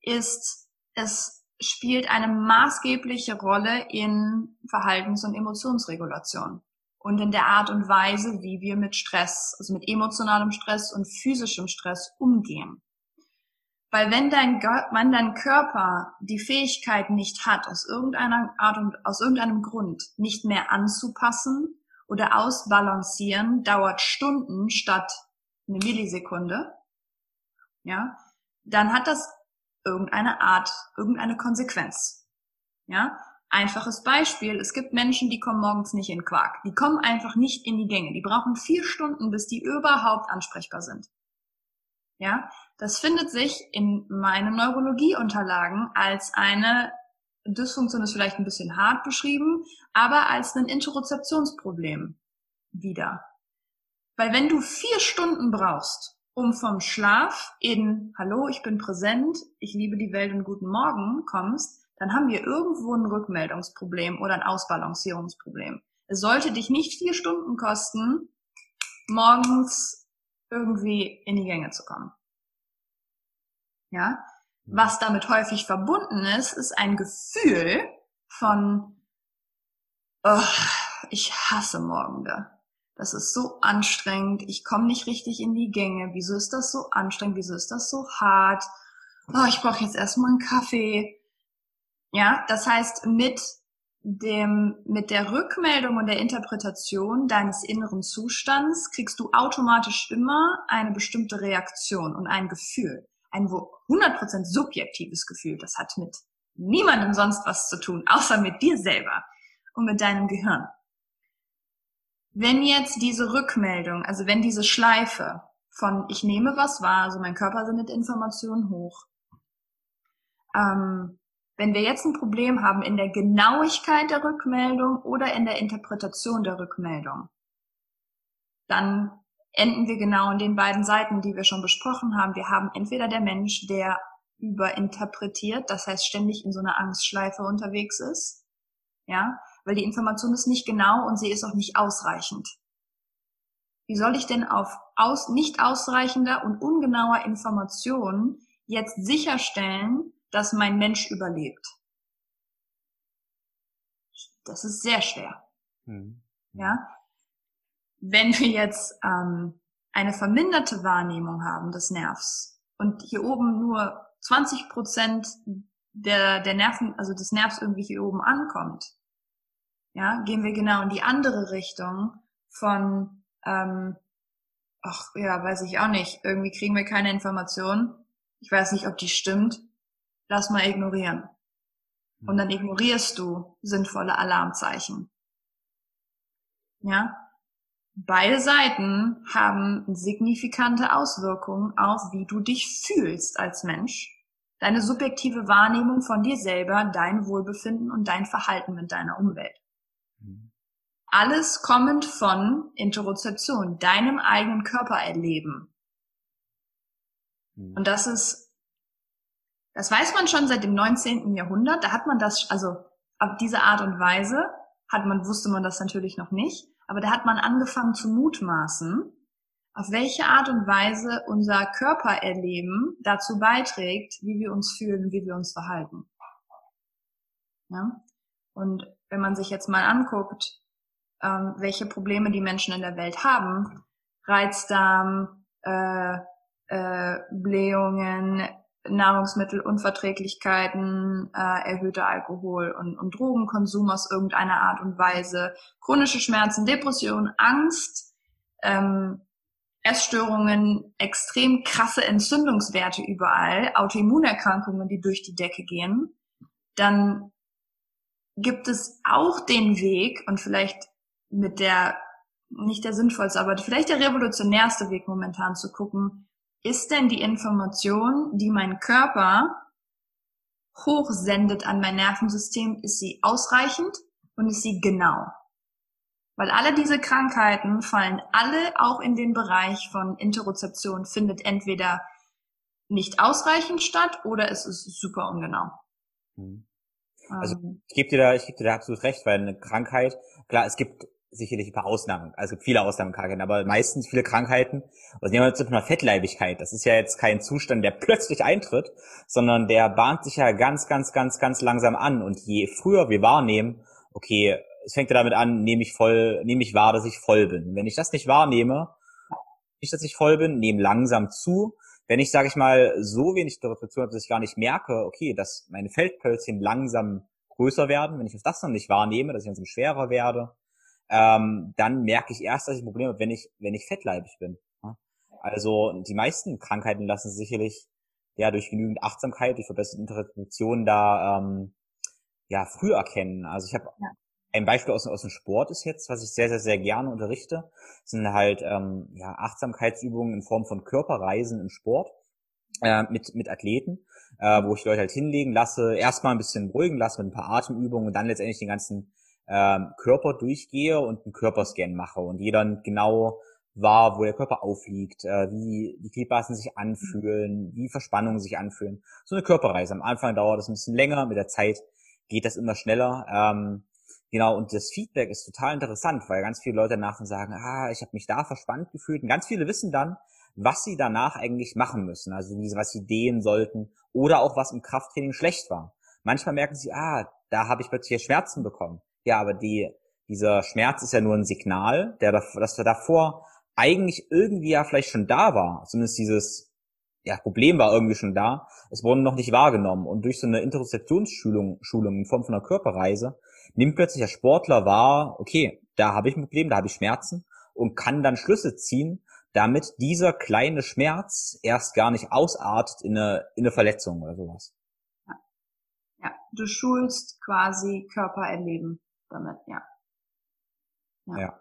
ist, es spielt eine maßgebliche Rolle in Verhaltens- und Emotionsregulation und in der Art und Weise, wie wir mit Stress, also mit emotionalem Stress und physischem Stress umgehen. Weil wenn dein, wenn dein Körper die Fähigkeit nicht hat, aus irgendeiner Art und aus irgendeinem Grund nicht mehr anzupassen oder ausbalancieren, dauert Stunden statt eine Millisekunde, ja, dann hat das irgendeine Art, irgendeine Konsequenz. Ja, Einfaches Beispiel, es gibt Menschen, die kommen morgens nicht in Quark. Die kommen einfach nicht in die Gänge. Die brauchen vier Stunden, bis die überhaupt ansprechbar sind. Ja, das findet sich in meinen Neurologieunterlagen als eine Dysfunktion ist vielleicht ein bisschen hart beschrieben, aber als ein Interozeptionsproblem wieder. Weil wenn du vier Stunden brauchst, um vom Schlaf in Hallo, ich bin präsent, ich liebe die Welt und guten Morgen kommst, dann haben wir irgendwo ein Rückmeldungsproblem oder ein Ausbalancierungsproblem. Es sollte dich nicht vier Stunden kosten, morgens irgendwie in die Gänge zu kommen. Ja, was damit häufig verbunden ist, ist ein Gefühl von, oh, ich hasse Morgende. Das ist so anstrengend. Ich komme nicht richtig in die Gänge. Wieso ist das so anstrengend? Wieso ist das so hart? Oh, ich brauche jetzt erstmal einen Kaffee. Ja, das heißt, mit dem, mit der Rückmeldung und der Interpretation deines inneren Zustands kriegst du automatisch immer eine bestimmte Reaktion und ein Gefühl ein 100% subjektives Gefühl. Das hat mit niemandem sonst was zu tun, außer mit dir selber und mit deinem Gehirn. Wenn jetzt diese Rückmeldung, also wenn diese Schleife von ich nehme was wahr, also mein Körper sendet Informationen hoch, ähm, wenn wir jetzt ein Problem haben in der Genauigkeit der Rückmeldung oder in der Interpretation der Rückmeldung, dann enden wir genau in den beiden Seiten, die wir schon besprochen haben. Wir haben entweder der Mensch, der überinterpretiert, das heißt ständig in so einer Angstschleife unterwegs ist, ja, weil die Information ist nicht genau und sie ist auch nicht ausreichend. Wie soll ich denn auf aus, nicht ausreichender und ungenauer Information jetzt sicherstellen, dass mein Mensch überlebt? Das ist sehr schwer. Mhm. Ja, wenn wir jetzt ähm, eine verminderte Wahrnehmung haben des Nervs und hier oben nur 20 Prozent der, der Nerven, also des Nervs irgendwie hier oben ankommt, ja, gehen wir genau in die andere Richtung von, ähm, ach ja, weiß ich auch nicht, irgendwie kriegen wir keine Information. Ich weiß nicht, ob die stimmt. Lass mal ignorieren. Und dann ignorierst du sinnvolle Alarmzeichen. Ja, Beide Seiten haben signifikante Auswirkungen auf, wie du dich fühlst als Mensch, deine subjektive Wahrnehmung von dir selber, dein Wohlbefinden und dein Verhalten mit deiner Umwelt. Mhm. Alles kommend von Interozeption, deinem eigenen Körpererleben. Mhm. Und das ist, das weiß man schon seit dem 19. Jahrhundert, da hat man das, also auf diese Art und Weise hat man, wusste man das natürlich noch nicht. Aber da hat man angefangen zu mutmaßen, auf welche Art und Weise unser Körpererleben dazu beiträgt, wie wir uns fühlen, wie wir uns verhalten. Ja? Und wenn man sich jetzt mal anguckt, ähm, welche Probleme die Menschen in der Welt haben, Reizdarm, äh, äh, Blähungen, Nahrungsmittelunverträglichkeiten, äh, erhöhter Alkohol- und, und Drogenkonsum aus irgendeiner Art und Weise, chronische Schmerzen, Depression, Angst, ähm, Essstörungen, extrem krasse Entzündungswerte überall, Autoimmunerkrankungen, die durch die Decke gehen, dann gibt es auch den Weg und vielleicht mit der, nicht der sinnvollste, aber vielleicht der revolutionärste Weg momentan zu gucken, ist denn die Information, die mein Körper hochsendet an mein Nervensystem, ist sie ausreichend und ist sie genau? Weil alle diese Krankheiten fallen alle auch in den Bereich von Interozeption, findet entweder nicht ausreichend statt oder es ist super ungenau. Mhm. Also ähm. ich gebe dir da, ich gebe dir da absolut recht, weil eine Krankheit, klar, es gibt sicherlich ein paar Ausnahmen. Also es gibt viele Ausnahmekrankheiten, aber meistens viele Krankheiten. Also nehmen wir zum Beispiel Fettleibigkeit. Das ist ja jetzt kein Zustand, der plötzlich eintritt, sondern der bahnt sich ja ganz, ganz, ganz, ganz langsam an. Und je früher wir wahrnehmen, okay, es fängt ja damit an, nehme ich voll, nehme ich wahr, dass ich voll bin. Wenn ich das nicht wahrnehme, nicht, dass ich voll bin, nehme langsam zu. Wenn ich, sage ich mal, so wenig Depression habe, dass ich gar nicht merke, okay, dass meine Feldpölzchen langsam größer werden, wenn ich das noch nicht wahrnehme, dass ich langsam schwerer werde, ähm, dann merke ich erst, dass ich ein Problem habe, wenn ich, wenn ich fettleibig bin. Also die meisten Krankheiten lassen sicherlich ja durch genügend Achtsamkeit, durch verbesserte Interpretation da ähm, ja früh erkennen. Also ich habe ja. ein Beispiel aus, aus dem Sport ist jetzt, was ich sehr, sehr, sehr gerne unterrichte, sind halt ähm, ja, Achtsamkeitsübungen in Form von Körperreisen im Sport äh, mit, mit Athleten, äh, wo ich Leute halt hinlegen lasse, erstmal ein bisschen beruhigen lasse mit ein paar Atemübungen und dann letztendlich den ganzen ähm, Körper durchgehe und einen Körperscan mache und dann genau war, wo der Körper aufliegt, äh, wie die Gliedmaßen sich anfühlen, wie Verspannungen sich anfühlen. So eine Körperreise. Am Anfang dauert das ein bisschen länger, mit der Zeit geht das immer schneller. Ähm, genau, und das Feedback ist total interessant, weil ganz viele Leute danach sagen, ah, ich habe mich da verspannt gefühlt. Und ganz viele wissen dann, was sie danach eigentlich machen müssen, also was sie dehnen sollten oder auch was im Krafttraining schlecht war. Manchmal merken sie, ah, da habe ich plötzlich Schmerzen bekommen. Ja, aber die, dieser Schmerz ist ja nur ein Signal, der, dass er davor eigentlich irgendwie ja vielleicht schon da war. Zumindest dieses ja, Problem war irgendwie schon da. Es wurde noch nicht wahrgenommen. Und durch so eine Interozeptionsschulung Schulung in Form von einer Körperreise nimmt plötzlich der Sportler wahr, okay, da habe ich ein Problem, da habe ich Schmerzen und kann dann Schlüsse ziehen, damit dieser kleine Schmerz erst gar nicht ausartet in eine, in eine Verletzung oder sowas. Ja. ja, du schulst quasi Körpererleben damit, ja. Ja. ja.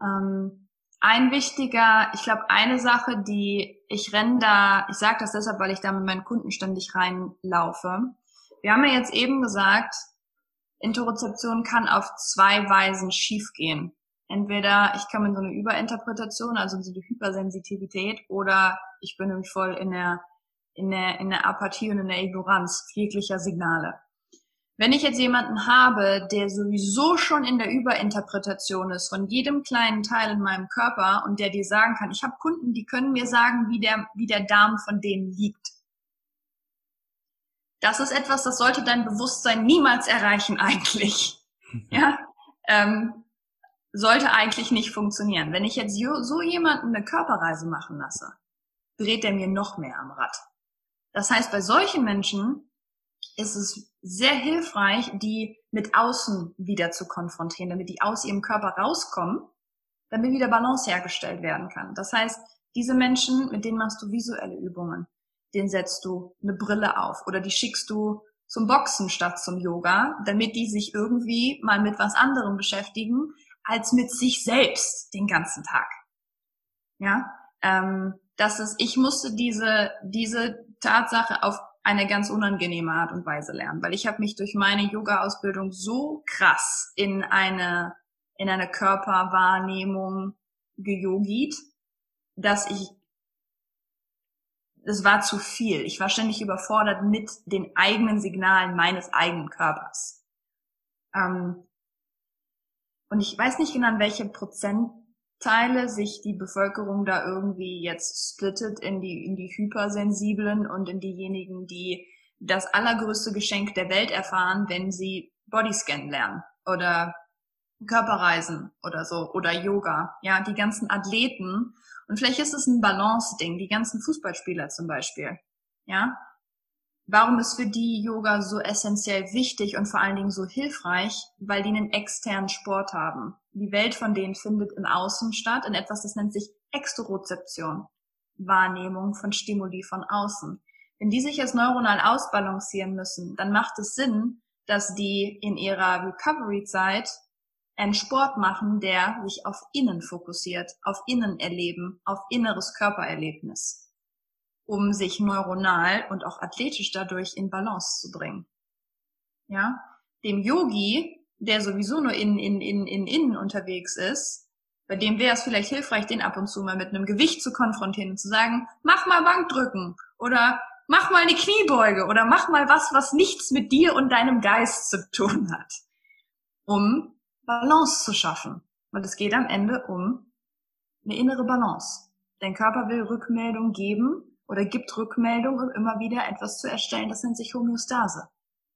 Ähm, ein wichtiger, ich glaube, eine Sache, die ich renne da, ich sage das deshalb, weil ich da mit meinen Kunden ständig reinlaufe. Wir haben ja jetzt eben gesagt, Interozeption kann auf zwei Weisen schiefgehen. Entweder ich komme in so eine Überinterpretation, also in so eine Hypersensitivität, oder ich bin nämlich voll in der, in der, in der Apathie und in der Ignoranz jeglicher Signale. Wenn ich jetzt jemanden habe, der sowieso schon in der Überinterpretation ist von jedem kleinen Teil in meinem Körper und der dir sagen kann, ich habe Kunden, die können mir sagen, wie der, wie der Darm von denen liegt. Das ist etwas, das sollte dein Bewusstsein niemals erreichen eigentlich. ja, ähm, sollte eigentlich nicht funktionieren. Wenn ich jetzt so jemanden eine Körperreise machen lasse, dreht er mir noch mehr am Rad. Das heißt, bei solchen Menschen ist es sehr hilfreich, die mit außen wieder zu konfrontieren, damit die aus ihrem Körper rauskommen, damit wieder Balance hergestellt werden kann. Das heißt, diese Menschen, mit denen machst du visuelle Übungen, denen setzt du eine Brille auf oder die schickst du zum Boxen statt zum Yoga, damit die sich irgendwie mal mit was anderem beschäftigen, als mit sich selbst den ganzen Tag. Ja, ähm, das ist, ich musste diese, diese Tatsache auf eine ganz unangenehme Art und Weise lernen, weil ich habe mich durch meine Yoga-Ausbildung so krass in eine, in eine Körperwahrnehmung geyogit, dass ich, es war zu viel. Ich war ständig überfordert mit den eigenen Signalen meines eigenen Körpers. Ähm, und ich weiß nicht genau, welche Prozentteile sich die Bevölkerung da irgendwie jetzt splittet in die, in die Hypersensiblen und in diejenigen, die das allergrößte Geschenk der Welt erfahren, wenn sie Bodyscan lernen oder Körperreisen oder so oder Yoga. Ja, die ganzen Athleten. Und vielleicht ist es ein Balance-Ding, die ganzen Fußballspieler zum Beispiel. Ja, Warum ist für die Yoga so essentiell wichtig und vor allen Dingen so hilfreich? Weil die einen externen Sport haben. Die Welt von denen findet im Außen statt, in etwas, das nennt sich Exterozeption. Wahrnehmung von Stimuli von außen. Wenn die sich jetzt neuronal ausbalancieren müssen, dann macht es Sinn, dass die in ihrer Recovery-Zeit einen Sport machen, der sich auf Innen fokussiert, auf Innenerleben, auf inneres Körpererlebnis um sich neuronal und auch athletisch dadurch in Balance zu bringen. Ja, dem Yogi, der sowieso nur in, in, in, in innen unterwegs ist, bei dem wäre es vielleicht hilfreich, den ab und zu mal mit einem Gewicht zu konfrontieren und zu sagen, mach mal Bankdrücken oder mach mal eine Kniebeuge oder mach mal was, was nichts mit dir und deinem Geist zu tun hat, um Balance zu schaffen. Und es geht am Ende um eine innere Balance. Dein Körper will Rückmeldung geben oder gibt Rückmeldung, um immer wieder etwas zu erstellen. Das nennt sich Homöostase.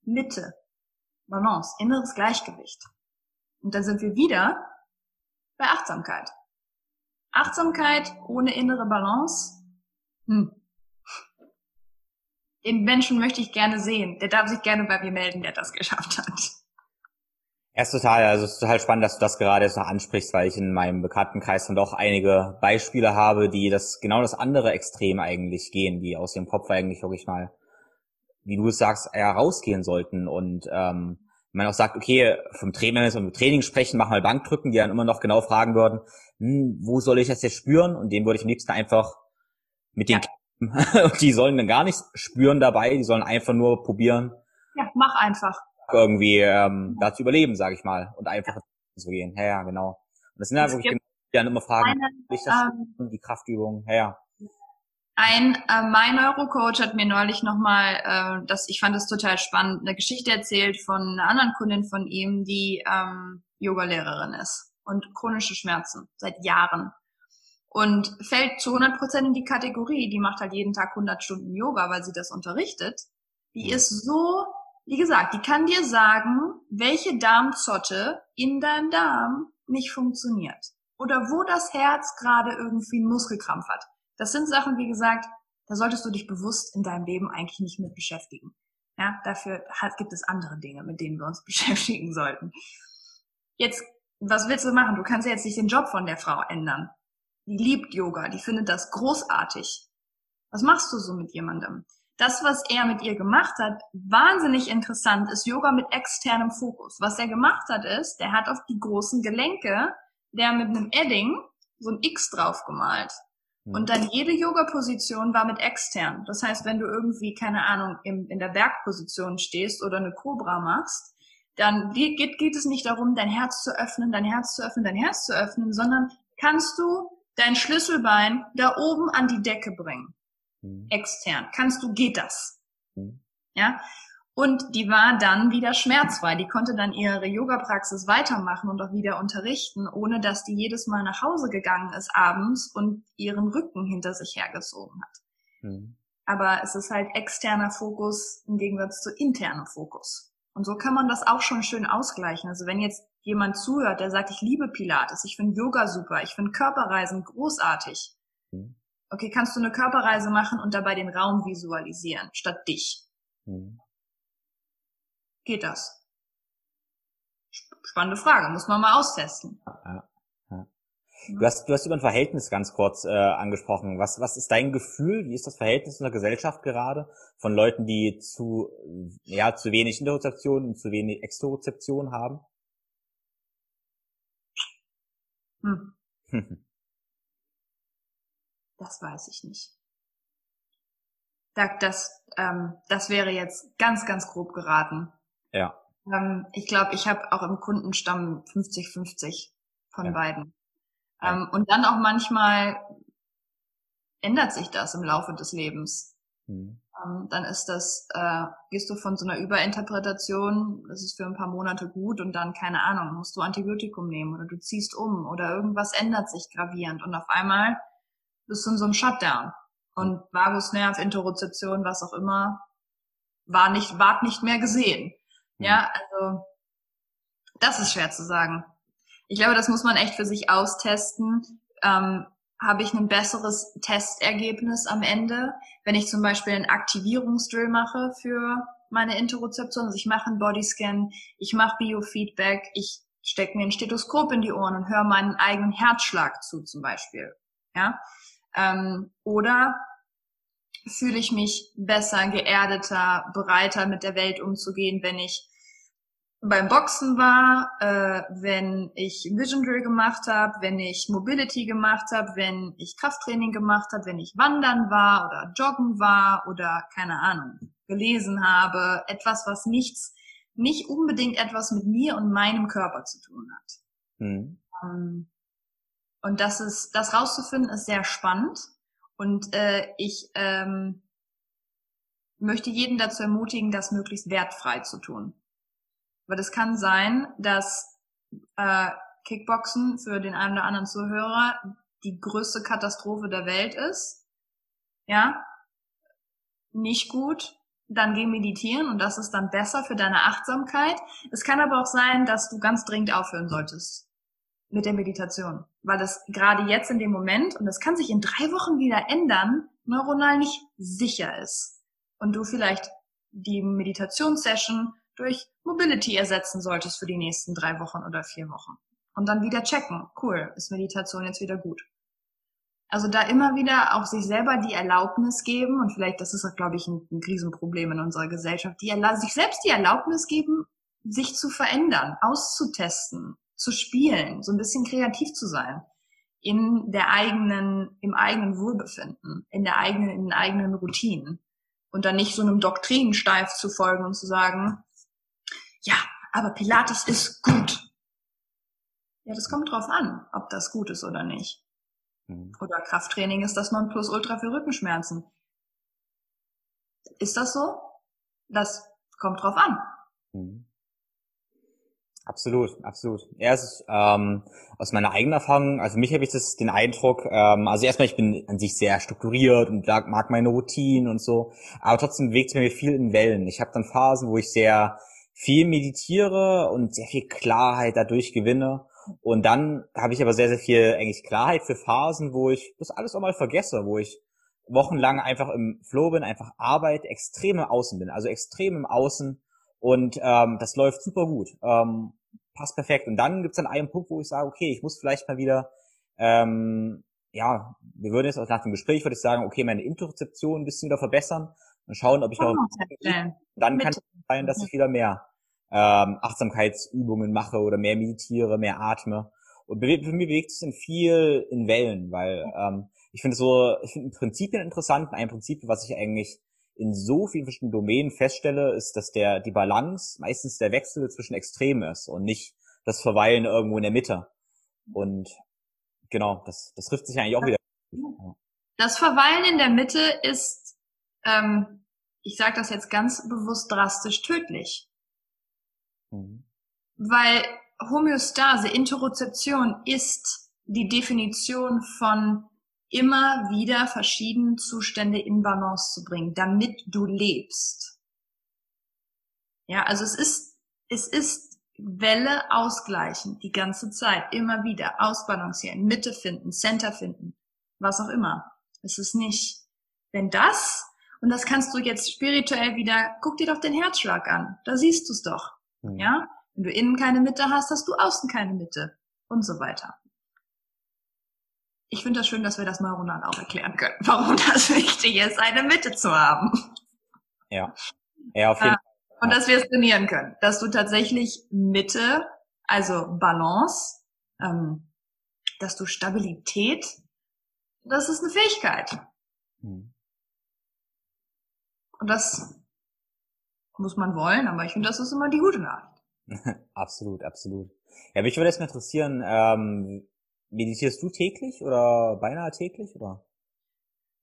Mitte, Balance, inneres Gleichgewicht. Und dann sind wir wieder bei Achtsamkeit. Achtsamkeit ohne innere Balance, hm. Den Menschen möchte ich gerne sehen. Der darf sich gerne bei mir melden, der das geschafft hat. Ja, ist total, also es ist total spannend, dass du das gerade jetzt noch ansprichst, weil ich in meinem Bekanntenkreis dann doch einige Beispiele habe, die das genau das andere Extrem eigentlich gehen, die aus dem Kopf eigentlich wirklich mal, wie du es sagst, herausgehen sollten und ähm, man auch sagt, okay, vom Training, wenn wir vom Training sprechen, mach mal Bankdrücken, die dann immer noch genau fragen würden, hm, wo soll ich das jetzt spüren? Und dem würde ich am liebsten einfach mit den ja. und die sollen dann gar nichts spüren dabei, die sollen einfach nur probieren. Ja, mach einfach irgendwie ähm, da zu überleben, sage ich mal, und einfach zu gehen. Ja, ja, genau. Und das sind halt wirklich genau Ja, immer fragen, ich das ähm, die Kraftübung, ja, ja. Ein, äh, mein Neurocoach hat mir neulich nochmal, äh, das, ich fand das total spannend, eine Geschichte erzählt von einer anderen Kundin von ihm, die ähm, Yogalehrerin ist und chronische Schmerzen seit Jahren und fällt zu 100 Prozent in die Kategorie, die macht halt jeden Tag 100 Stunden Yoga, weil sie das unterrichtet. Die mhm. ist so, wie gesagt, die kann dir sagen, welche Darmzotte in deinem Darm nicht funktioniert oder wo das Herz gerade irgendwie einen Muskelkrampf hat. Das sind Sachen, wie gesagt, da solltest du dich bewusst in deinem Leben eigentlich nicht mit beschäftigen. Ja, dafür gibt es andere Dinge, mit denen wir uns beschäftigen sollten. Jetzt, was willst du machen? Du kannst ja jetzt nicht den Job von der Frau ändern. Die liebt Yoga, die findet das großartig. Was machst du so mit jemandem? Das, was er mit ihr gemacht hat, wahnsinnig interessant, ist Yoga mit externem Fokus. Was er gemacht hat, ist, der hat auf die großen Gelenke, der mit einem Edding so ein X drauf gemalt. Mhm. Und dann jede Yoga-Position war mit extern. Das heißt, wenn du irgendwie, keine Ahnung, im, in der Bergposition stehst oder eine Cobra machst, dann geht, geht es nicht darum, dein Herz zu öffnen, dein Herz zu öffnen, dein Herz zu öffnen, sondern kannst du dein Schlüsselbein da oben an die Decke bringen. Mhm. Extern. Kannst du, geht das? Mhm. Ja? Und die war dann wieder schmerzfrei. Die konnte dann ihre Yoga-Praxis weitermachen und auch wieder unterrichten, ohne dass die jedes Mal nach Hause gegangen ist abends und ihren Rücken hinter sich hergezogen hat. Mhm. Aber es ist halt externer Fokus im Gegensatz zu internem Fokus. Und so kann man das auch schon schön ausgleichen. Also wenn jetzt jemand zuhört, der sagt, ich liebe Pilates, ich finde Yoga super, ich finde Körperreisen großartig. Mhm. Okay, kannst du eine Körperreise machen und dabei den Raum visualisieren, statt dich? Mhm geht das? Spannende Frage, muss man mal austesten. Ja, ja. Du hast, du hast über ein Verhältnis ganz kurz äh, angesprochen. Was, was ist dein Gefühl? Wie ist das Verhältnis in der Gesellschaft gerade von Leuten, die zu, ja, zu wenig Interozeption und zu wenig Exterozeption haben? Hm. das weiß ich nicht. Das, ähm, das wäre jetzt ganz, ganz grob geraten. Ja. Ähm, ich glaube, ich habe auch im Kundenstamm 50-50 von ja. beiden. Ja. Ähm, und dann auch manchmal ändert sich das im Laufe des Lebens. Mhm. Ähm, dann ist das, äh, gehst du von so einer Überinterpretation, das ist für ein paar Monate gut und dann, keine Ahnung, musst du Antibiotikum nehmen oder du ziehst um oder irgendwas ändert sich gravierend und auf einmal bist du in so einem Shutdown. Und Vagusnerv, Interozeption, was auch immer, war nicht, ward nicht mehr gesehen. Ja, also das ist schwer zu sagen. Ich glaube, das muss man echt für sich austesten. Ähm, habe ich ein besseres Testergebnis am Ende, wenn ich zum Beispiel einen Aktivierungsdrill mache für meine Interozeption. Also ich mache einen Bodyscan, ich mache Biofeedback, ich stecke mir ein Stethoskop in die Ohren und höre meinen eigenen Herzschlag zu zum Beispiel. Ja, ähm, oder fühle ich mich besser, geerdeter, bereiter mit der Welt umzugehen, wenn ich beim Boxen war, äh, wenn ich Vision Drill gemacht habe, wenn ich Mobility gemacht habe, wenn ich Krafttraining gemacht habe, wenn ich wandern war oder joggen war oder keine Ahnung, gelesen habe, etwas, was nichts, nicht unbedingt etwas mit mir und meinem Körper zu tun hat. Mhm. Um, und das ist, das rauszufinden, ist sehr spannend. Und äh, ich ähm, möchte jeden dazu ermutigen, das möglichst wertfrei zu tun. Aber das kann sein, dass äh, Kickboxen für den einen oder anderen Zuhörer die größte Katastrophe der Welt ist. Ja, nicht gut. Dann geh meditieren und das ist dann besser für deine Achtsamkeit. Es kann aber auch sein, dass du ganz dringend aufhören solltest mit der Meditation, weil das gerade jetzt in dem Moment, und das kann sich in drei Wochen wieder ändern, neuronal nicht sicher ist. Und du vielleicht die Meditationssession durch Mobility ersetzen solltest für die nächsten drei Wochen oder vier Wochen. Und dann wieder checken. Cool, ist Meditation jetzt wieder gut. Also da immer wieder auch sich selber die Erlaubnis geben, und vielleicht, das ist, glaube ich, ein, ein Riesenproblem in unserer Gesellschaft, die sich selbst die Erlaubnis geben, sich zu verändern, auszutesten, zu spielen, so ein bisschen kreativ zu sein in der eigenen, im eigenen Wohlbefinden, in der eigenen, in den eigenen Routinen und dann nicht so einem Doktrin steif zu folgen und zu sagen, ja, aber Pilates ist gut. Ja, das kommt drauf an, ob das gut ist oder nicht. Mhm. Oder Krafttraining ist das Nonplusultra für Rückenschmerzen. Ist das so? Das kommt drauf an. Mhm. Absolut, absolut. Ja, ist ähm, aus meiner eigenen Erfahrung, also mich habe ich das den Eindruck, ähm, also erstmal, ich bin an sich sehr strukturiert und mag meine Routinen und so, aber trotzdem bewegt es mir viel in Wellen. Ich habe dann Phasen, wo ich sehr viel meditiere und sehr viel Klarheit dadurch gewinne. Und dann habe ich aber sehr, sehr viel eigentlich Klarheit für Phasen, wo ich das alles auch mal vergesse, wo ich wochenlang einfach im Flow bin, einfach Arbeit, extrem im Außen bin, also extrem im Außen und ähm, das läuft super gut, ähm, passt perfekt. Und dann gibt's dann einen Punkt, wo ich sage, okay, ich muss vielleicht mal wieder, ähm, ja, wir würden jetzt auch nach dem Gespräch, würde ich sagen, okay, meine Interzeption ein bisschen wieder verbessern und schauen, ob ich noch, oh, dann kann es sein, dass ich wieder mehr ähm, Achtsamkeitsübungen mache oder mehr meditiere, mehr atme. Und für mich bewegt sich dann viel in Wellen, weil ähm, ich finde so, ich finde Prinzipien interessant. Ein Prinzip, was ich eigentlich in so vielen verschiedenen Domänen feststelle, ist, dass der die Balance meistens der Wechsel zwischen Extremen ist und nicht das Verweilen irgendwo in der Mitte. Und genau, das, das trifft sich eigentlich auch wieder. Das Verweilen in der Mitte ist, ähm, ich sage das jetzt ganz bewusst drastisch, tödlich. Mhm. Weil Homöostase, Interozeption ist die Definition von immer wieder verschiedene Zustände in Balance zu bringen, damit du lebst. Ja, also es ist, es ist Welle ausgleichen, die ganze Zeit, immer wieder ausbalancieren, Mitte finden, Center finden, was auch immer. Es ist nicht, wenn das, und das kannst du jetzt spirituell wieder, guck dir doch den Herzschlag an, da siehst du es doch. Mhm. Ja, wenn du innen keine Mitte hast, hast du außen keine Mitte und so weiter ich finde das schön, dass wir das neuronal auch erklären können, warum das wichtig ist, eine Mitte zu haben. Ja. Ja, auf jeden Fall. Und dass wir es trainieren können, dass du tatsächlich Mitte, also Balance, ähm, dass du Stabilität, das ist eine Fähigkeit. Hm. Und das muss man wollen, aber ich finde, das ist immer die gute Nachricht. absolut, absolut. Ja, mich würde jetzt mal interessieren, ähm, Meditierst du täglich oder beinahe täglich oder?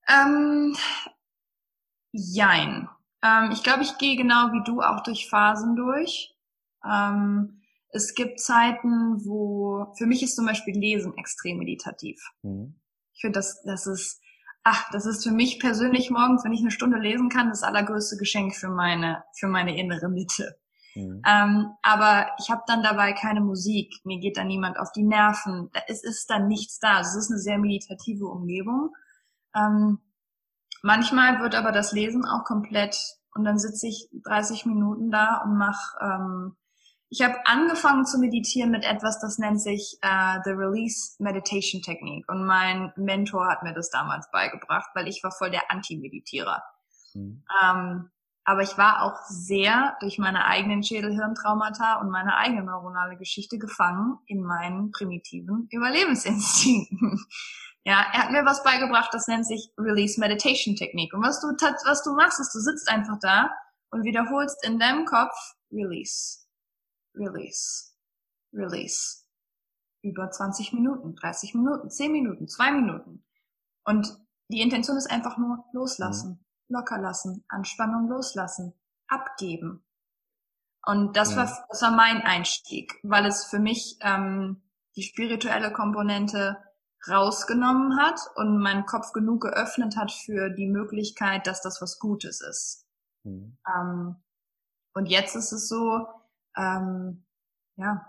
Ähm, jein. Ähm, ich glaube, ich gehe genau wie du auch durch Phasen durch. Ähm, es gibt Zeiten, wo für mich ist zum Beispiel Lesen extrem meditativ. Mhm. Ich finde, das, das ist, ach, das ist für mich persönlich morgens, wenn ich eine Stunde lesen kann, das allergrößte Geschenk für meine, für meine innere Mitte. Mhm. Ähm, aber ich habe dann dabei keine Musik, mir geht da niemand auf die Nerven, es ist dann nichts da. Es ist eine sehr meditative Umgebung. Ähm, manchmal wird aber das Lesen auch komplett und dann sitze ich 30 Minuten da und mache ähm, ich habe angefangen zu meditieren mit etwas, das nennt sich uh, The Release Meditation Technique. Und mein Mentor hat mir das damals beigebracht, weil ich war voll der Anti-Meditierer. Mhm. Ähm, aber ich war auch sehr durch meine eigenen Schädelhirntraumata und meine eigene neuronale Geschichte gefangen in meinen primitiven Überlebensinstinkten. Ja, er hat mir was beigebracht, das nennt sich Release Meditation Technique. Und was du, was du machst, ist, du sitzt einfach da und wiederholst in deinem Kopf Release, Release, Release. Über 20 Minuten, 30 Minuten, 10 Minuten, 2 Minuten. Und die Intention ist einfach nur loslassen. Locker lassen, Anspannung loslassen, abgeben. Und das ja. war das war mein Einstieg, weil es für mich ähm, die spirituelle Komponente rausgenommen hat und meinen Kopf genug geöffnet hat für die Möglichkeit, dass das was Gutes ist. Mhm. Ähm, und jetzt ist es so, ähm, ja,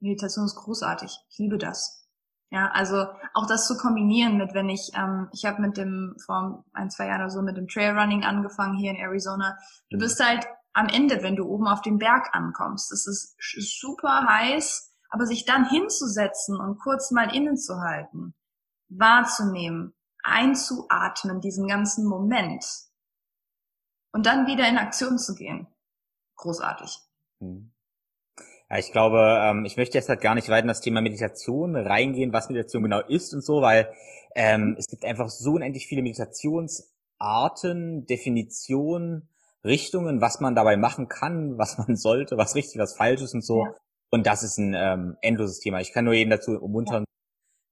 Meditation ist großartig. Ich liebe das. Ja, also auch das zu kombinieren mit, wenn ich, ähm, ich habe mit dem vor ein, zwei Jahren oder so mit dem Trailrunning angefangen hier in Arizona. Du mhm. bist halt am Ende, wenn du oben auf dem Berg ankommst. Es ist super heiß, aber sich dann hinzusetzen und kurz mal innezuhalten, wahrzunehmen, einzuatmen, diesen ganzen Moment und dann wieder in Aktion zu gehen. Großartig. Mhm. Ja, ich glaube, ähm, ich möchte jetzt halt gar nicht weiter in das Thema Meditation reingehen, was Meditation genau ist und so, weil ähm, es gibt einfach so unendlich viele Meditationsarten, Definitionen, Richtungen, was man dabei machen kann, was man sollte, was richtig, was falsch ist und so. Ja. Und das ist ein ähm, endloses Thema. Ich kann nur jeden dazu ermuntern,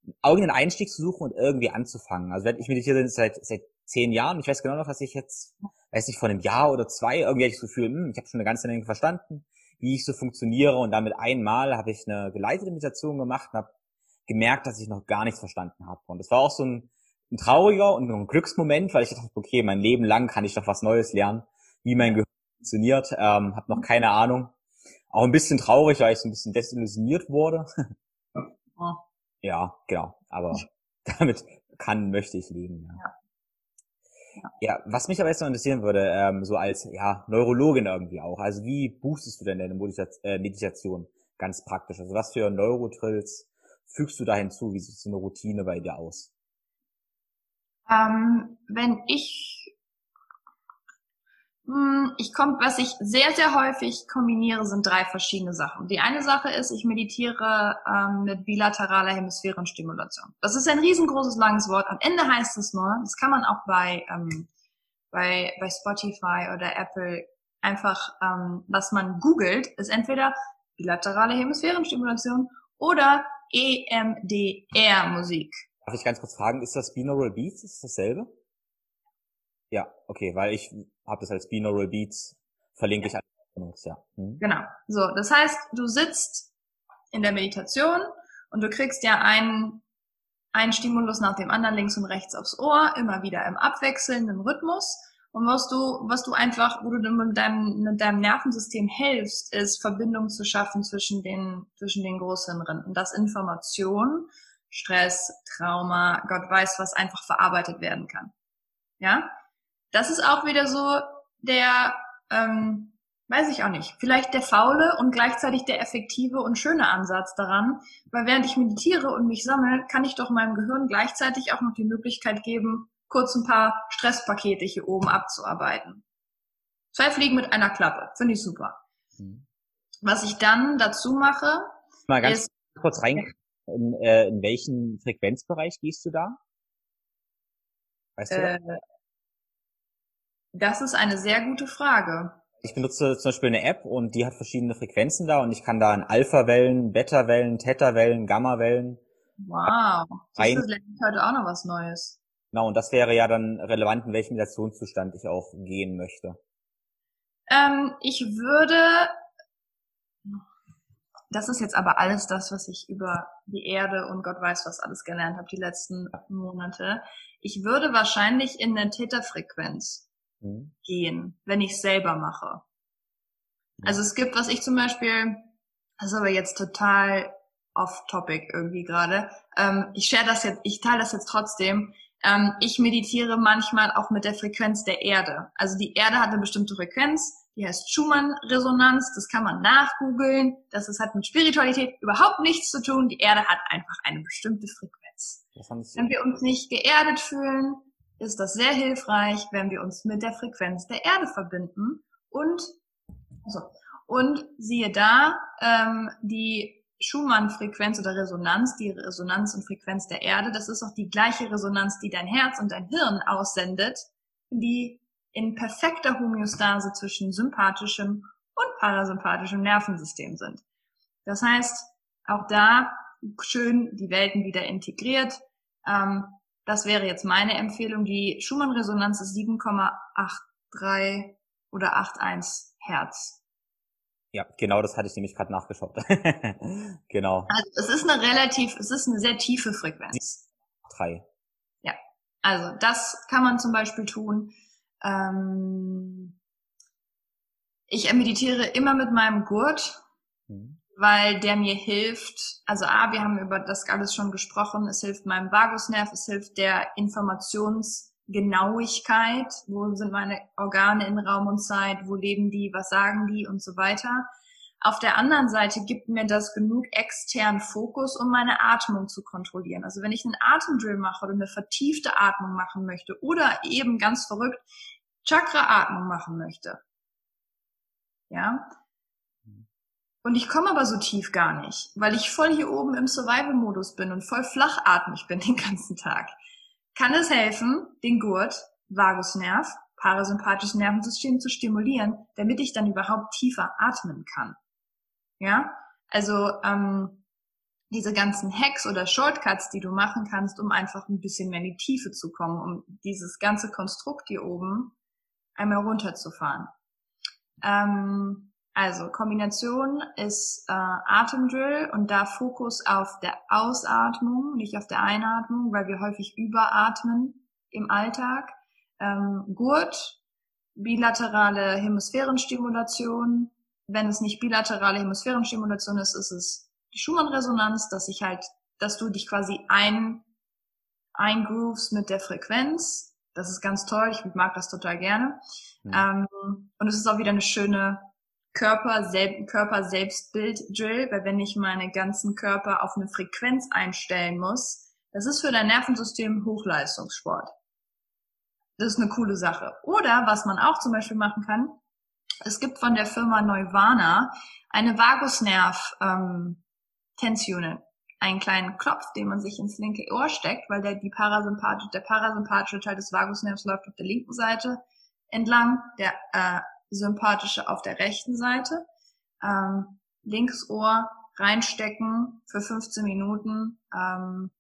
ja. irgendeinen Einstieg zu suchen und irgendwie anzufangen. Also ich meditiere seit seit zehn Jahren, ich weiß genau noch, was ich jetzt, weiß nicht, vor einem Jahr oder zwei, irgendwie hatte ich so Gefühl, hm, ich habe schon eine ganze Menge verstanden, wie ich so funktioniere. Und damit einmal habe ich eine geleitete Meditation gemacht und habe gemerkt, dass ich noch gar nichts verstanden habe. Und das war auch so ein, ein trauriger und ein Glücksmoment, weil ich dachte, okay, mein Leben lang kann ich doch was Neues lernen, wie mein Gehirn funktioniert. Ähm, habe noch keine Ahnung. Auch ein bisschen traurig, weil ich so ein bisschen desillusioniert wurde. ja, genau. Aber damit kann, möchte ich leben. Ja. Ja, was mich aber jetzt noch interessieren würde, ähm, so als ja, Neurologin irgendwie auch, also wie boostest du denn deine äh, Meditation ganz praktisch? Also was für Neurotrills fügst du da hinzu? Wie sieht so eine Routine bei dir aus? Ähm, wenn ich ich komme, was ich sehr, sehr häufig kombiniere, sind drei verschiedene Sachen. Die eine Sache ist, ich meditiere ähm, mit bilateraler Hemisphärenstimulation. Das ist ein riesengroßes, langes Wort. Am Ende heißt es nur, das kann man auch bei, ähm, bei, bei Spotify oder Apple einfach, ähm, was man googelt, ist entweder bilaterale Hemisphärenstimulation oder EMDR-Musik. Darf ich ganz kurz fragen, ist das Binaural Beats? Ist das dasselbe? Ja, okay, weil ich habe das als Binaural Beats, verlinke ich alles. Ja. Hm. Genau. So, das heißt, du sitzt in der Meditation und du kriegst ja einen, einen Stimulus nach dem anderen links und rechts aufs Ohr, immer wieder im abwechselnden Rhythmus. Und was du, was du einfach, wo du mit deinem, mit deinem Nervensystem hilfst, ist Verbindung zu schaffen zwischen den, zwischen den Großhirnrinden. Und das Information, Stress, Trauma, Gott weiß, was einfach verarbeitet werden kann. Ja? Das ist auch wieder so der, ähm, weiß ich auch nicht, vielleicht der faule und gleichzeitig der effektive und schöne Ansatz daran, weil während ich meditiere und mich sammle, kann ich doch meinem Gehirn gleichzeitig auch noch die Möglichkeit geben, kurz ein paar Stresspakete hier oben abzuarbeiten. Zwei Fliegen mit einer Klappe, finde ich super. Mhm. Was ich dann dazu mache, mal ganz ist, kurz rein, in, äh, in welchen Frequenzbereich gehst du da? Weißt du? Äh, das ist eine sehr gute Frage. Ich benutze zum Beispiel eine App und die hat verschiedene Frequenzen da und ich kann da in Alpha-Wellen, Beta-Wellen, Theta-Wellen, Gamma-Wellen. Wow. Das ist heute auch noch was Neues. Genau, und das wäre ja dann relevant, in welchem Meditationszustand ich auch gehen möchte. Ähm, ich würde, das ist jetzt aber alles das, was ich über die Erde und Gott weiß, was alles gelernt habe die letzten Monate. Ich würde wahrscheinlich in eine Theta-Frequenz mhm. gehen, wenn ich selber mache. Also es gibt, was ich zum Beispiel, das ist aber jetzt total off-topic irgendwie gerade. Ähm, ich share das jetzt, ich teile das jetzt trotzdem. Ähm, ich meditiere manchmal auch mit der Frequenz der Erde. Also die Erde hat eine bestimmte Frequenz, die heißt Schumann-Resonanz, das kann man nachgoogeln. Das ist, hat mit Spiritualität überhaupt nichts zu tun. Die Erde hat einfach eine bestimmte Frequenz. Wenn wir uns nicht geerdet fühlen, ist das sehr hilfreich, wenn wir uns mit der Frequenz der Erde verbinden und also, und siehe da, ähm, die Schumann-Frequenz oder Resonanz, die Resonanz und Frequenz der Erde, das ist auch die gleiche Resonanz, die dein Herz und dein Hirn aussendet, die in perfekter Homöostase zwischen sympathischem und parasympathischem Nervensystem sind. Das heißt, auch da schön die Welten wieder integriert. Ähm, das wäre jetzt meine Empfehlung. Die Schumann-Resonanz ist 7,83 oder 81 Hertz. Ja, genau, das hatte ich nämlich gerade nachgeschaut. genau. Also es ist eine relativ, es ist eine sehr tiefe Frequenz. Drei. Ja, also das kann man zum Beispiel tun. Ähm, ich meditiere immer mit meinem Gurt. Mhm weil der mir hilft. Also A, wir haben über das alles schon gesprochen. Es hilft meinem Vagusnerv, es hilft der Informationsgenauigkeit. Wo sind meine Organe in Raum und Zeit? Wo leben die? Was sagen die? Und so weiter. Auf der anderen Seite gibt mir das genug externen Fokus, um meine Atmung zu kontrollieren. Also wenn ich einen Atemdrill mache oder eine vertiefte Atmung machen möchte oder eben ganz verrückt Chakra-Atmung machen möchte, ja, und ich komme aber so tief gar nicht, weil ich voll hier oben im Survival-Modus bin und voll flachatmig bin den ganzen Tag. Kann es helfen, den Gurt, Vagusnerv, parasympathisches Nervensystem zu stimulieren, damit ich dann überhaupt tiefer atmen kann. Ja? Also ähm, diese ganzen Hacks oder Shortcuts, die du machen kannst, um einfach ein bisschen mehr in die Tiefe zu kommen, um dieses ganze Konstrukt hier oben einmal runterzufahren. Ähm, also Kombination ist äh, Atemdrill und da Fokus auf der Ausatmung, nicht auf der Einatmung, weil wir häufig überatmen im Alltag. Ähm, Gurt, bilaterale Hemisphärenstimulation. Wenn es nicht bilaterale Hemisphärenstimulation ist, ist es die Schumann-Resonanz, dass ich halt, dass du dich quasi ein, eingrooves mit der Frequenz. Das ist ganz toll. Ich mag das total gerne. Mhm. Ähm, und es ist auch wieder eine schöne Körper, Sel Körper Selbstbild Drill, weil wenn ich meine ganzen Körper auf eine Frequenz einstellen muss, das ist für dein Nervensystem Hochleistungssport. Das ist eine coole Sache. Oder was man auch zum Beispiel machen kann, es gibt von der Firma Neuvana eine Vagusnerv ähm, Tensionen, einen kleinen Klopf, den man sich ins linke Ohr steckt, weil der die parasympathische, der parasympathische Teil des Vagusnervs läuft auf der linken Seite entlang, der äh, sympathische auf der rechten Seite. Ähm, linkes Ohr reinstecken für 15 Minuten ähm,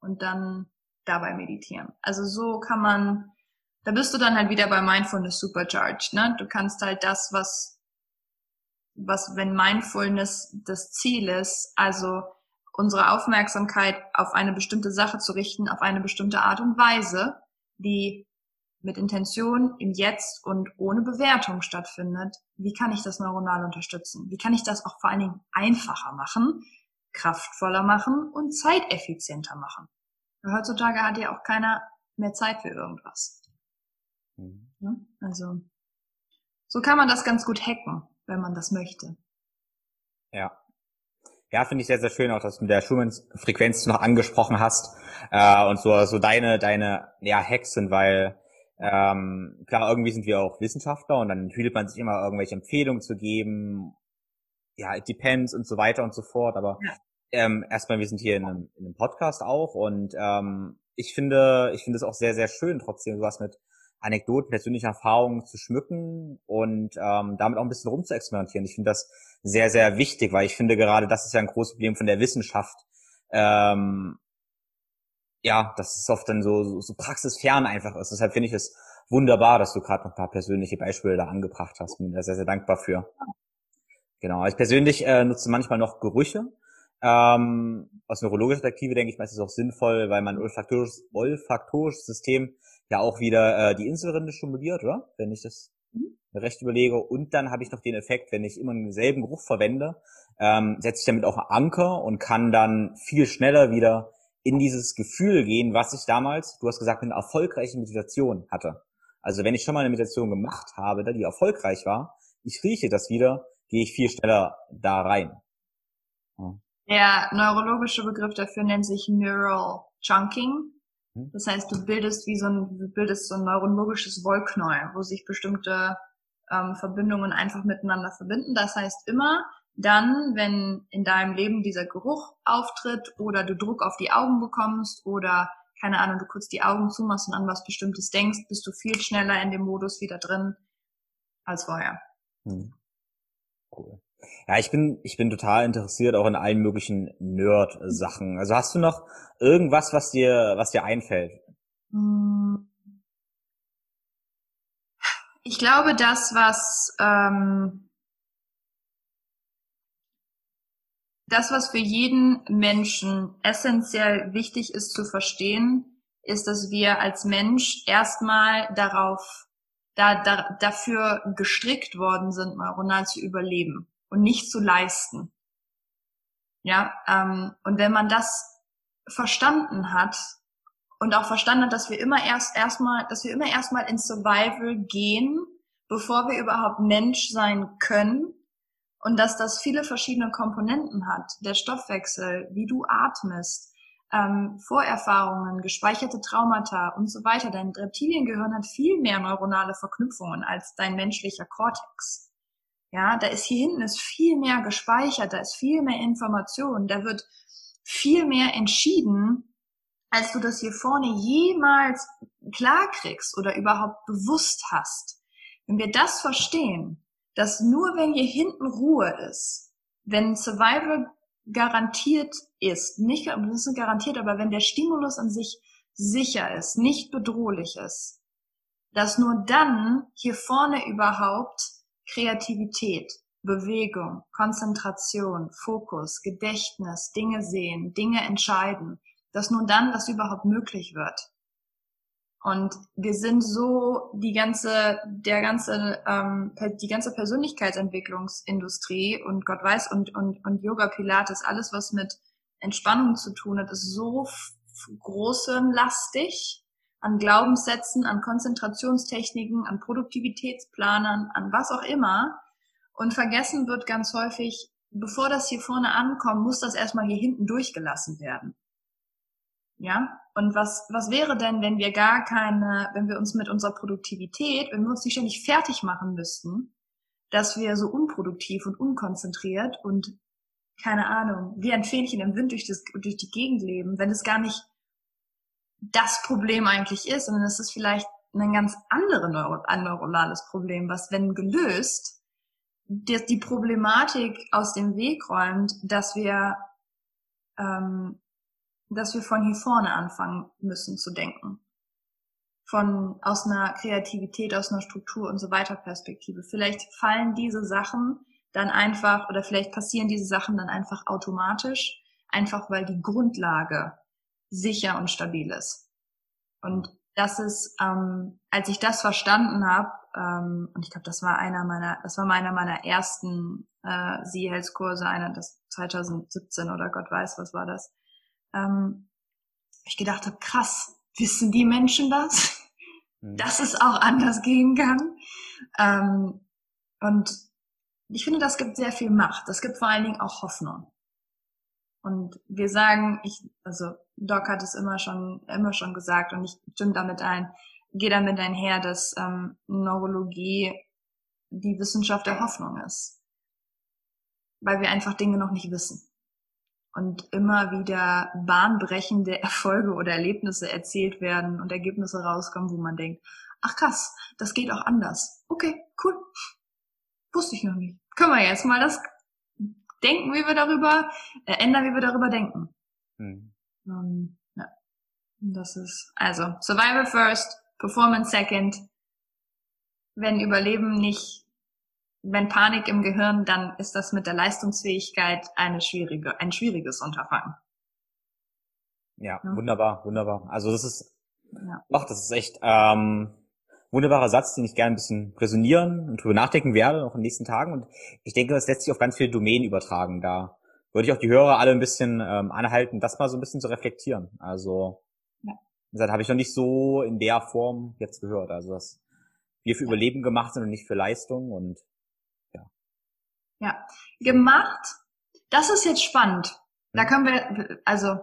und dann dabei meditieren. Also so kann man, da bist du dann halt wieder bei Mindfulness Supercharged. Ne? Du kannst halt das, was, was, wenn Mindfulness das Ziel ist, also unsere Aufmerksamkeit auf eine bestimmte Sache zu richten, auf eine bestimmte Art und Weise, die mit Intention im Jetzt und ohne Bewertung stattfindet, wie kann ich das neuronal unterstützen? Wie kann ich das auch vor allen Dingen einfacher machen, kraftvoller machen und zeiteffizienter machen? heutzutage hat ja auch keiner mehr Zeit für irgendwas. Mhm. Ja, also so kann man das ganz gut hacken, wenn man das möchte. Ja. Ja, finde ich sehr, sehr schön, auch dass du mit der Schumann-Frequenz noch angesprochen hast äh, und so, so deine, deine ja, Hacks sind, weil ähm, klar, irgendwie sind wir auch Wissenschaftler und dann fühlt man sich immer irgendwelche Empfehlungen zu geben. Ja, it depends und so weiter und so fort. Aber ja. ähm, erstmal, wir sind hier in einem, in einem Podcast auch und ähm, ich finde, ich finde es auch sehr, sehr schön, trotzdem sowas mit Anekdoten, persönlichen Erfahrungen zu schmücken und ähm, damit auch ein bisschen rumzuexperimentieren. Ich finde das sehr, sehr wichtig, weil ich finde gerade, das ist ja ein großes Problem von der Wissenschaft, ähm, ja, dass es oft dann so, so, so praxisfern einfach ist. Deshalb finde ich es wunderbar, dass du gerade noch ein paar persönliche Beispiele da angebracht hast. Bin da sehr, sehr dankbar für. Genau. Ich persönlich äh, nutze manchmal noch Gerüche. Ähm, aus neurologischer Perspektive denke ich mal, ist es auch sinnvoll, weil mein olfaktorisches, olfaktorisches System ja auch wieder äh, die Inselrinde stimuliert, oder? Wenn ich das mhm. recht überlege. Und dann habe ich noch den Effekt, wenn ich immer denselben Geruch verwende, ähm, setze ich damit auch einen Anker und kann dann viel schneller wieder in dieses Gefühl gehen, was ich damals, du hast gesagt, eine erfolgreiche Meditation hatte. Also wenn ich schon mal eine Meditation gemacht habe, die erfolgreich war, ich rieche das wieder, gehe ich viel schneller da rein. Der neurologische Begriff dafür nennt sich Neural Chunking. Hm? Das heißt, du bildest wie so ein, du bildest so ein neurologisches Wollknäuel, wo sich bestimmte ähm, Verbindungen einfach miteinander verbinden. Das heißt immer, dann, wenn in deinem Leben dieser Geruch auftritt oder du Druck auf die Augen bekommst oder keine Ahnung, du kurz die Augen zumachst und an was Bestimmtes denkst, bist du viel schneller in dem Modus wieder drin als vorher. Hm. Cool. Ja, ich bin, ich bin total interessiert auch in allen möglichen Nerd-Sachen. Also hast du noch irgendwas, was dir, was dir einfällt? Hm. Ich glaube, das, was ähm, das, was für jeden Menschen essentiell wichtig ist zu verstehen, ist, dass wir als Mensch erstmal darauf, da, da, dafür gestrickt worden sind, neuronal zu überleben und nicht zu leisten. Ja, ähm, und wenn man das verstanden hat und auch verstanden hat, dass wir immer erst erstmal, dass wir immer erstmal in Survival gehen, bevor wir überhaupt Mensch sein können, und dass das viele verschiedene Komponenten hat. Der Stoffwechsel, wie du atmest, ähm, Vorerfahrungen, gespeicherte Traumata und so weiter. Dein Reptiliengehirn hat viel mehr neuronale Verknüpfungen als dein menschlicher Kortex. Ja, da ist hier hinten ist viel mehr gespeichert, da ist viel mehr Information, da wird viel mehr entschieden, als du das hier vorne jemals klar kriegst oder überhaupt bewusst hast. Wenn wir das verstehen, dass nur wenn hier hinten Ruhe ist, wenn Survival garantiert ist, nicht, das ist garantiert, aber wenn der Stimulus an sich sicher ist, nicht bedrohlich ist, dass nur dann hier vorne überhaupt Kreativität, Bewegung, Konzentration, Fokus, Gedächtnis, Dinge sehen, Dinge entscheiden, dass nur dann das überhaupt möglich wird. Und wir sind so die ganze, der ganze, ähm, die ganze Persönlichkeitsentwicklungsindustrie und Gott weiß und und und Yoga, Pilates, alles was mit Entspannung zu tun hat, ist so großenlastig an Glaubenssätzen, an Konzentrationstechniken, an Produktivitätsplanern, an was auch immer. Und vergessen wird ganz häufig, bevor das hier vorne ankommt, muss das erstmal hier hinten durchgelassen werden. Ja? Und was, was wäre denn, wenn wir gar keine, wenn wir uns mit unserer Produktivität, wenn wir uns nicht ständig fertig machen müssten, dass wir so unproduktiv und unkonzentriert und keine Ahnung, wie ein Fähnchen im Wind durch, das, durch die Gegend leben, wenn es gar nicht das Problem eigentlich ist, sondern es ist vielleicht ein ganz anderes Neuro neuronales Problem, was, wenn gelöst, die, die Problematik aus dem Weg räumt, dass wir ähm, dass wir von hier vorne anfangen müssen zu denken. Von, aus einer Kreativität, aus einer Struktur und so weiter Perspektive. Vielleicht fallen diese Sachen dann einfach, oder vielleicht passieren diese Sachen dann einfach automatisch, einfach weil die Grundlage sicher und stabil ist. Und das ist, ähm, als ich das verstanden habe, ähm, und ich glaube, das war einer meiner, das war einer meiner ersten äh, Sie-Health-Kurse, einer das 2017 oder Gott weiß, was war das, ähm, ich gedacht habe, krass, wissen die Menschen das? Mhm. Dass es auch anders gehen kann. Ähm, und ich finde, das gibt sehr viel Macht. Das gibt vor allen Dingen auch Hoffnung. Und wir sagen, ich, also Doc hat es immer schon, immer schon gesagt und ich stimme damit ein, gehe damit einher, dass ähm, Neurologie die Wissenschaft der Hoffnung ist. Weil wir einfach Dinge noch nicht wissen und immer wieder bahnbrechende Erfolge oder Erlebnisse erzählt werden und Ergebnisse rauskommen, wo man denkt, ach krass, das geht auch anders. Okay, cool. Wusste ich noch nicht. Können wir jetzt mal das denken, wie wir darüber, äh, ändern, wie wir darüber denken. Hm. Um, ähm, ja. Das ist, also, Survival first, Performance second. Wenn Überleben nicht wenn Panik im Gehirn, dann ist das mit der Leistungsfähigkeit eine schwierige, ein schwieriges Unterfangen. Ja, ja. wunderbar, wunderbar. Also das ist, ja. ach, das ist echt ähm, wunderbarer Satz, den ich gerne ein bisschen resonieren und drüber nachdenken werde, auch in den nächsten Tagen. Und ich denke, das lässt sich auf ganz viele Domänen übertragen. Da würde ich auch die Hörer alle ein bisschen ähm, anhalten, das mal so ein bisschen zu reflektieren. Also ja. das habe ich noch nicht so in der Form jetzt gehört. Also dass wir für Überleben gemacht sind und nicht für Leistung und ja, gemacht, das ist jetzt spannend. Da können wir, also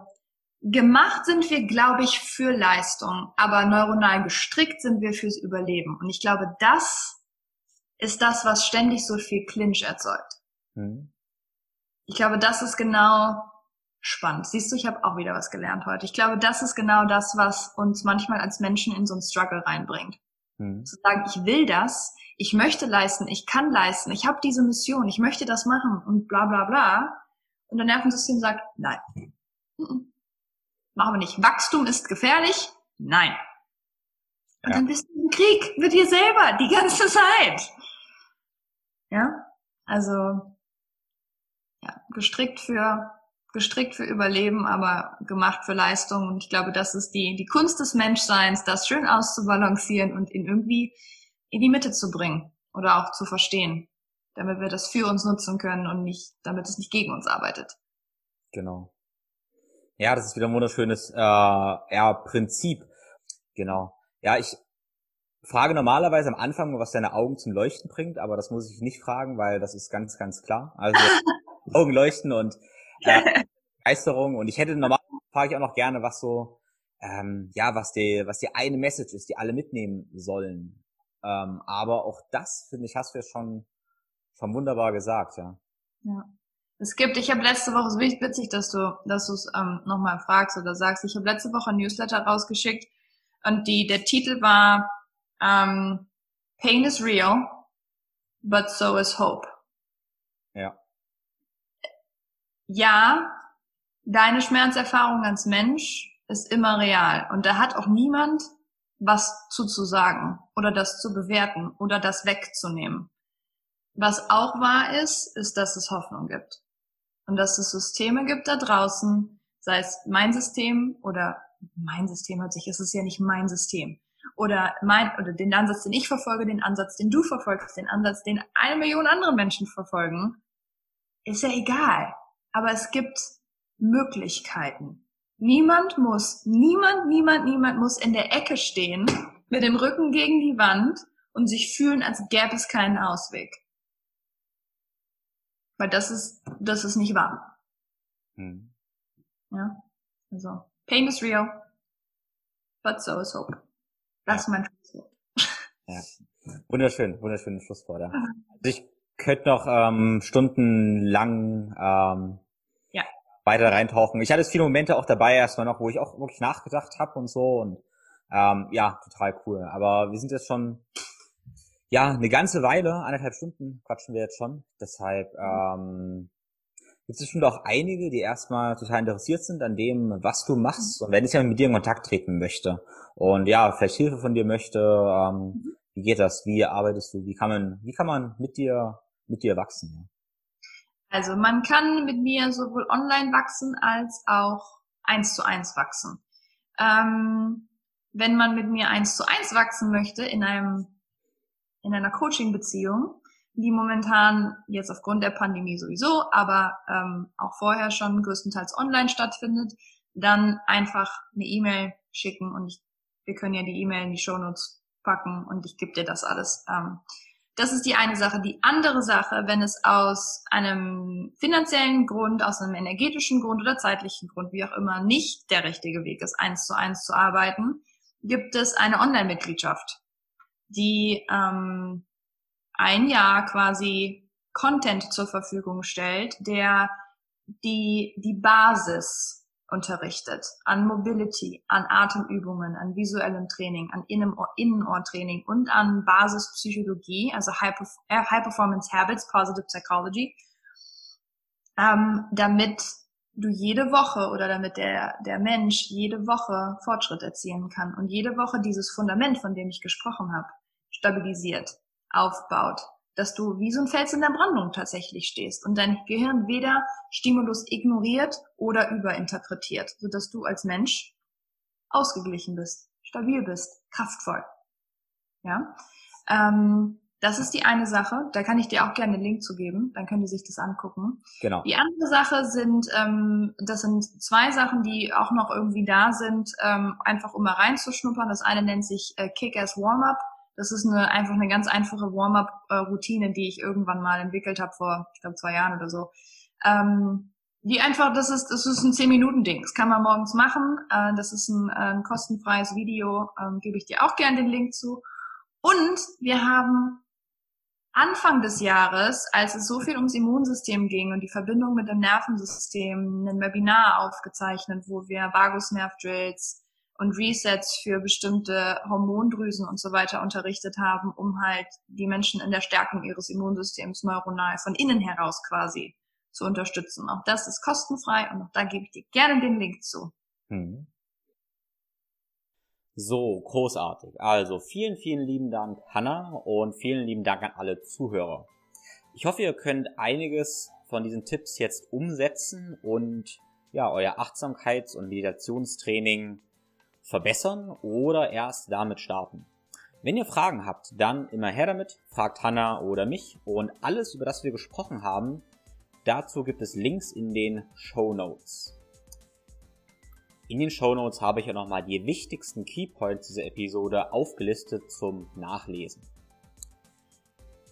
gemacht sind wir, glaube ich, für Leistung, aber neuronal gestrickt sind wir fürs Überleben. Und ich glaube, das ist das, was ständig so viel Clinch erzeugt. Mhm. Ich glaube, das ist genau spannend. Siehst du, ich habe auch wieder was gelernt heute. Ich glaube, das ist genau das, was uns manchmal als Menschen in so einen Struggle reinbringt. Mhm. Zu sagen, ich will das, ich möchte leisten, ich kann leisten, ich habe diese Mission, ich möchte das machen und bla bla bla. Und dein Nervensystem sagt, nein. Machen wir nicht. Wachstum ist gefährlich? Nein. Und ja. dann bist du im Krieg mit dir selber die ganze Zeit. Ja, also ja, gestrickt für gestrickt für Überleben, aber gemacht für Leistung. Und ich glaube, das ist die die Kunst des Menschseins, das schön auszubalancieren und in irgendwie in die Mitte zu bringen oder auch zu verstehen, damit wir das für uns nutzen können und nicht, damit es nicht gegen uns arbeitet. Genau. Ja, das ist wieder ein wunderschönes äh, ja, Prinzip. Genau. Ja, ich frage normalerweise am Anfang, was deine Augen zum Leuchten bringt, aber das muss ich nicht fragen, weil das ist ganz, ganz klar. Also Augen leuchten und äh, Begeisterung. Und ich hätte normal frage ich auch noch gerne, was so, ähm, ja, was die, was die eine Message ist, die alle mitnehmen sollen. Ähm, aber auch das, finde ich, hast du jetzt schon, schon wunderbar gesagt, ja. Ja. Es gibt, ich habe letzte Woche, es ist witzig, dass du, dass du es ähm, nochmal fragst oder sagst, ich habe letzte Woche ein Newsletter rausgeschickt und die, der Titel war ähm, Pain is real, but so is hope. Ja. ja, deine Schmerzerfahrung als Mensch ist immer real und da hat auch niemand was zuzusagen oder das zu bewerten oder das wegzunehmen. Was auch wahr ist, ist, dass es Hoffnung gibt und dass es Systeme gibt da draußen, sei es mein System oder mein System hört sich, es ist ja nicht mein System. Oder mein, oder den Ansatz, den ich verfolge, den Ansatz, den du verfolgst, den Ansatz, den eine Million andere Menschen verfolgen, ist ja egal. Aber es gibt Möglichkeiten. Niemand muss, niemand, niemand, niemand muss in der Ecke stehen, mit dem Rücken gegen die Wand und sich fühlen, als gäbe es keinen Ausweg. Weil das ist, das ist nicht wahr. Hm. Ja, also, pain is real, but so is hope. Das ist mein Schlusswort. Ja, wunderschön, wunderschönes Schlusswort. Ja. Also ich könnte noch ähm, stundenlang ähm. Weiter reintauchen. Ich hatte viele Momente auch dabei erstmal noch, wo ich auch wirklich nachgedacht habe und so und ähm, ja, total cool. Aber wir sind jetzt schon ja, eine ganze Weile, anderthalb Stunden quatschen wir jetzt schon. Deshalb ähm, gibt es bestimmt auch einige, die erstmal total interessiert sind an dem, was du machst und wenn ich ja mit dir in Kontakt treten möchte und ja, vielleicht Hilfe von dir möchte, ähm, wie geht das? Wie arbeitest du? Wie kann man, wie kann man mit dir, mit dir wachsen? Also man kann mit mir sowohl online wachsen als auch eins zu eins wachsen. Ähm, wenn man mit mir eins zu eins wachsen möchte in einem in einer Coaching-Beziehung, die momentan jetzt aufgrund der Pandemie sowieso, aber ähm, auch vorher schon größtenteils online stattfindet, dann einfach eine E-Mail schicken und ich, wir können ja die E-Mail in die Shownotes packen und ich gebe dir das alles. Ähm, das ist die eine Sache. Die andere Sache, wenn es aus einem finanziellen Grund, aus einem energetischen Grund oder zeitlichen Grund, wie auch immer, nicht der richtige Weg ist, eins zu eins zu arbeiten, gibt es eine Online-Mitgliedschaft die ähm, ein Jahr quasi Content zur Verfügung stellt, der die, die Basis unterrichtet an Mobility, an Atemübungen, an visuellem Training, an Innenohrtraining und an Basispsychologie, also High, äh, High Performance Habits, Positive Psychology, ähm, damit du jede Woche oder damit der, der Mensch jede Woche Fortschritt erzielen kann und jede Woche dieses Fundament, von dem ich gesprochen habe, stabilisiert, aufbaut, dass du wie so ein Fels in der Brandung tatsächlich stehst und dein Gehirn weder Stimulus ignoriert oder überinterpretiert, sodass du als Mensch ausgeglichen bist, stabil bist, kraftvoll. Ja, ähm, das ist die eine Sache. Da kann ich dir auch gerne einen Link zu geben. Dann können die sich das angucken. Genau. Die andere Sache sind, ähm, das sind zwei Sachen, die auch noch irgendwie da sind, ähm, einfach um mal reinzuschnuppern. Das eine nennt sich äh, Kick-Ass Warm-Up. Das ist eine, einfach eine ganz einfache Warm-up-Routine, die ich irgendwann mal entwickelt habe vor, ich glaube, zwei Jahren oder so. Ähm, die einfach, das ist, das ist ein 10-Minuten-Ding. Das kann man morgens machen. Äh, das ist ein, ein kostenfreies Video. Ähm, Gebe ich dir auch gern den Link zu. Und wir haben Anfang des Jahres, als es so viel ums Immunsystem ging und die Verbindung mit dem Nervensystem, ein Webinar aufgezeichnet, wo wir Vagusnerv-Drills, und Resets für bestimmte Hormondrüsen und so weiter unterrichtet haben, um halt die Menschen in der Stärkung ihres Immunsystems neuronal von innen heraus quasi zu unterstützen. Auch das ist kostenfrei und auch da gebe ich dir gerne den Link zu. Hm. So, großartig. Also vielen, vielen lieben Dank, Hanna, und vielen lieben Dank an alle Zuhörer. Ich hoffe, ihr könnt einiges von diesen Tipps jetzt umsetzen und ja, euer Achtsamkeits- und Meditationstraining verbessern oder erst damit starten. Wenn ihr Fragen habt, dann immer her damit, fragt Hanna oder mich und alles, über das wir gesprochen haben, dazu gibt es Links in den Show Notes. In den Show Notes habe ich ja nochmal die wichtigsten Keypoints dieser Episode aufgelistet zum Nachlesen.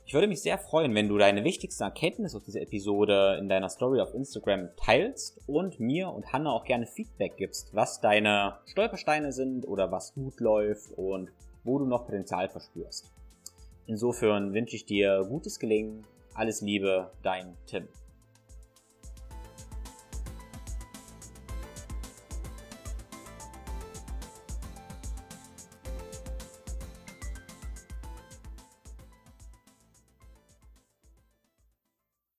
Ich würde mich sehr freuen, wenn du deine wichtigsten Erkenntnisse aus dieser Episode in deiner Story auf Instagram teilst und mir und Hanna auch gerne Feedback gibst, was deine Stolpersteine sind oder was gut läuft und wo du noch Potenzial verspürst. Insofern wünsche ich dir gutes Gelingen, alles Liebe, dein Tim.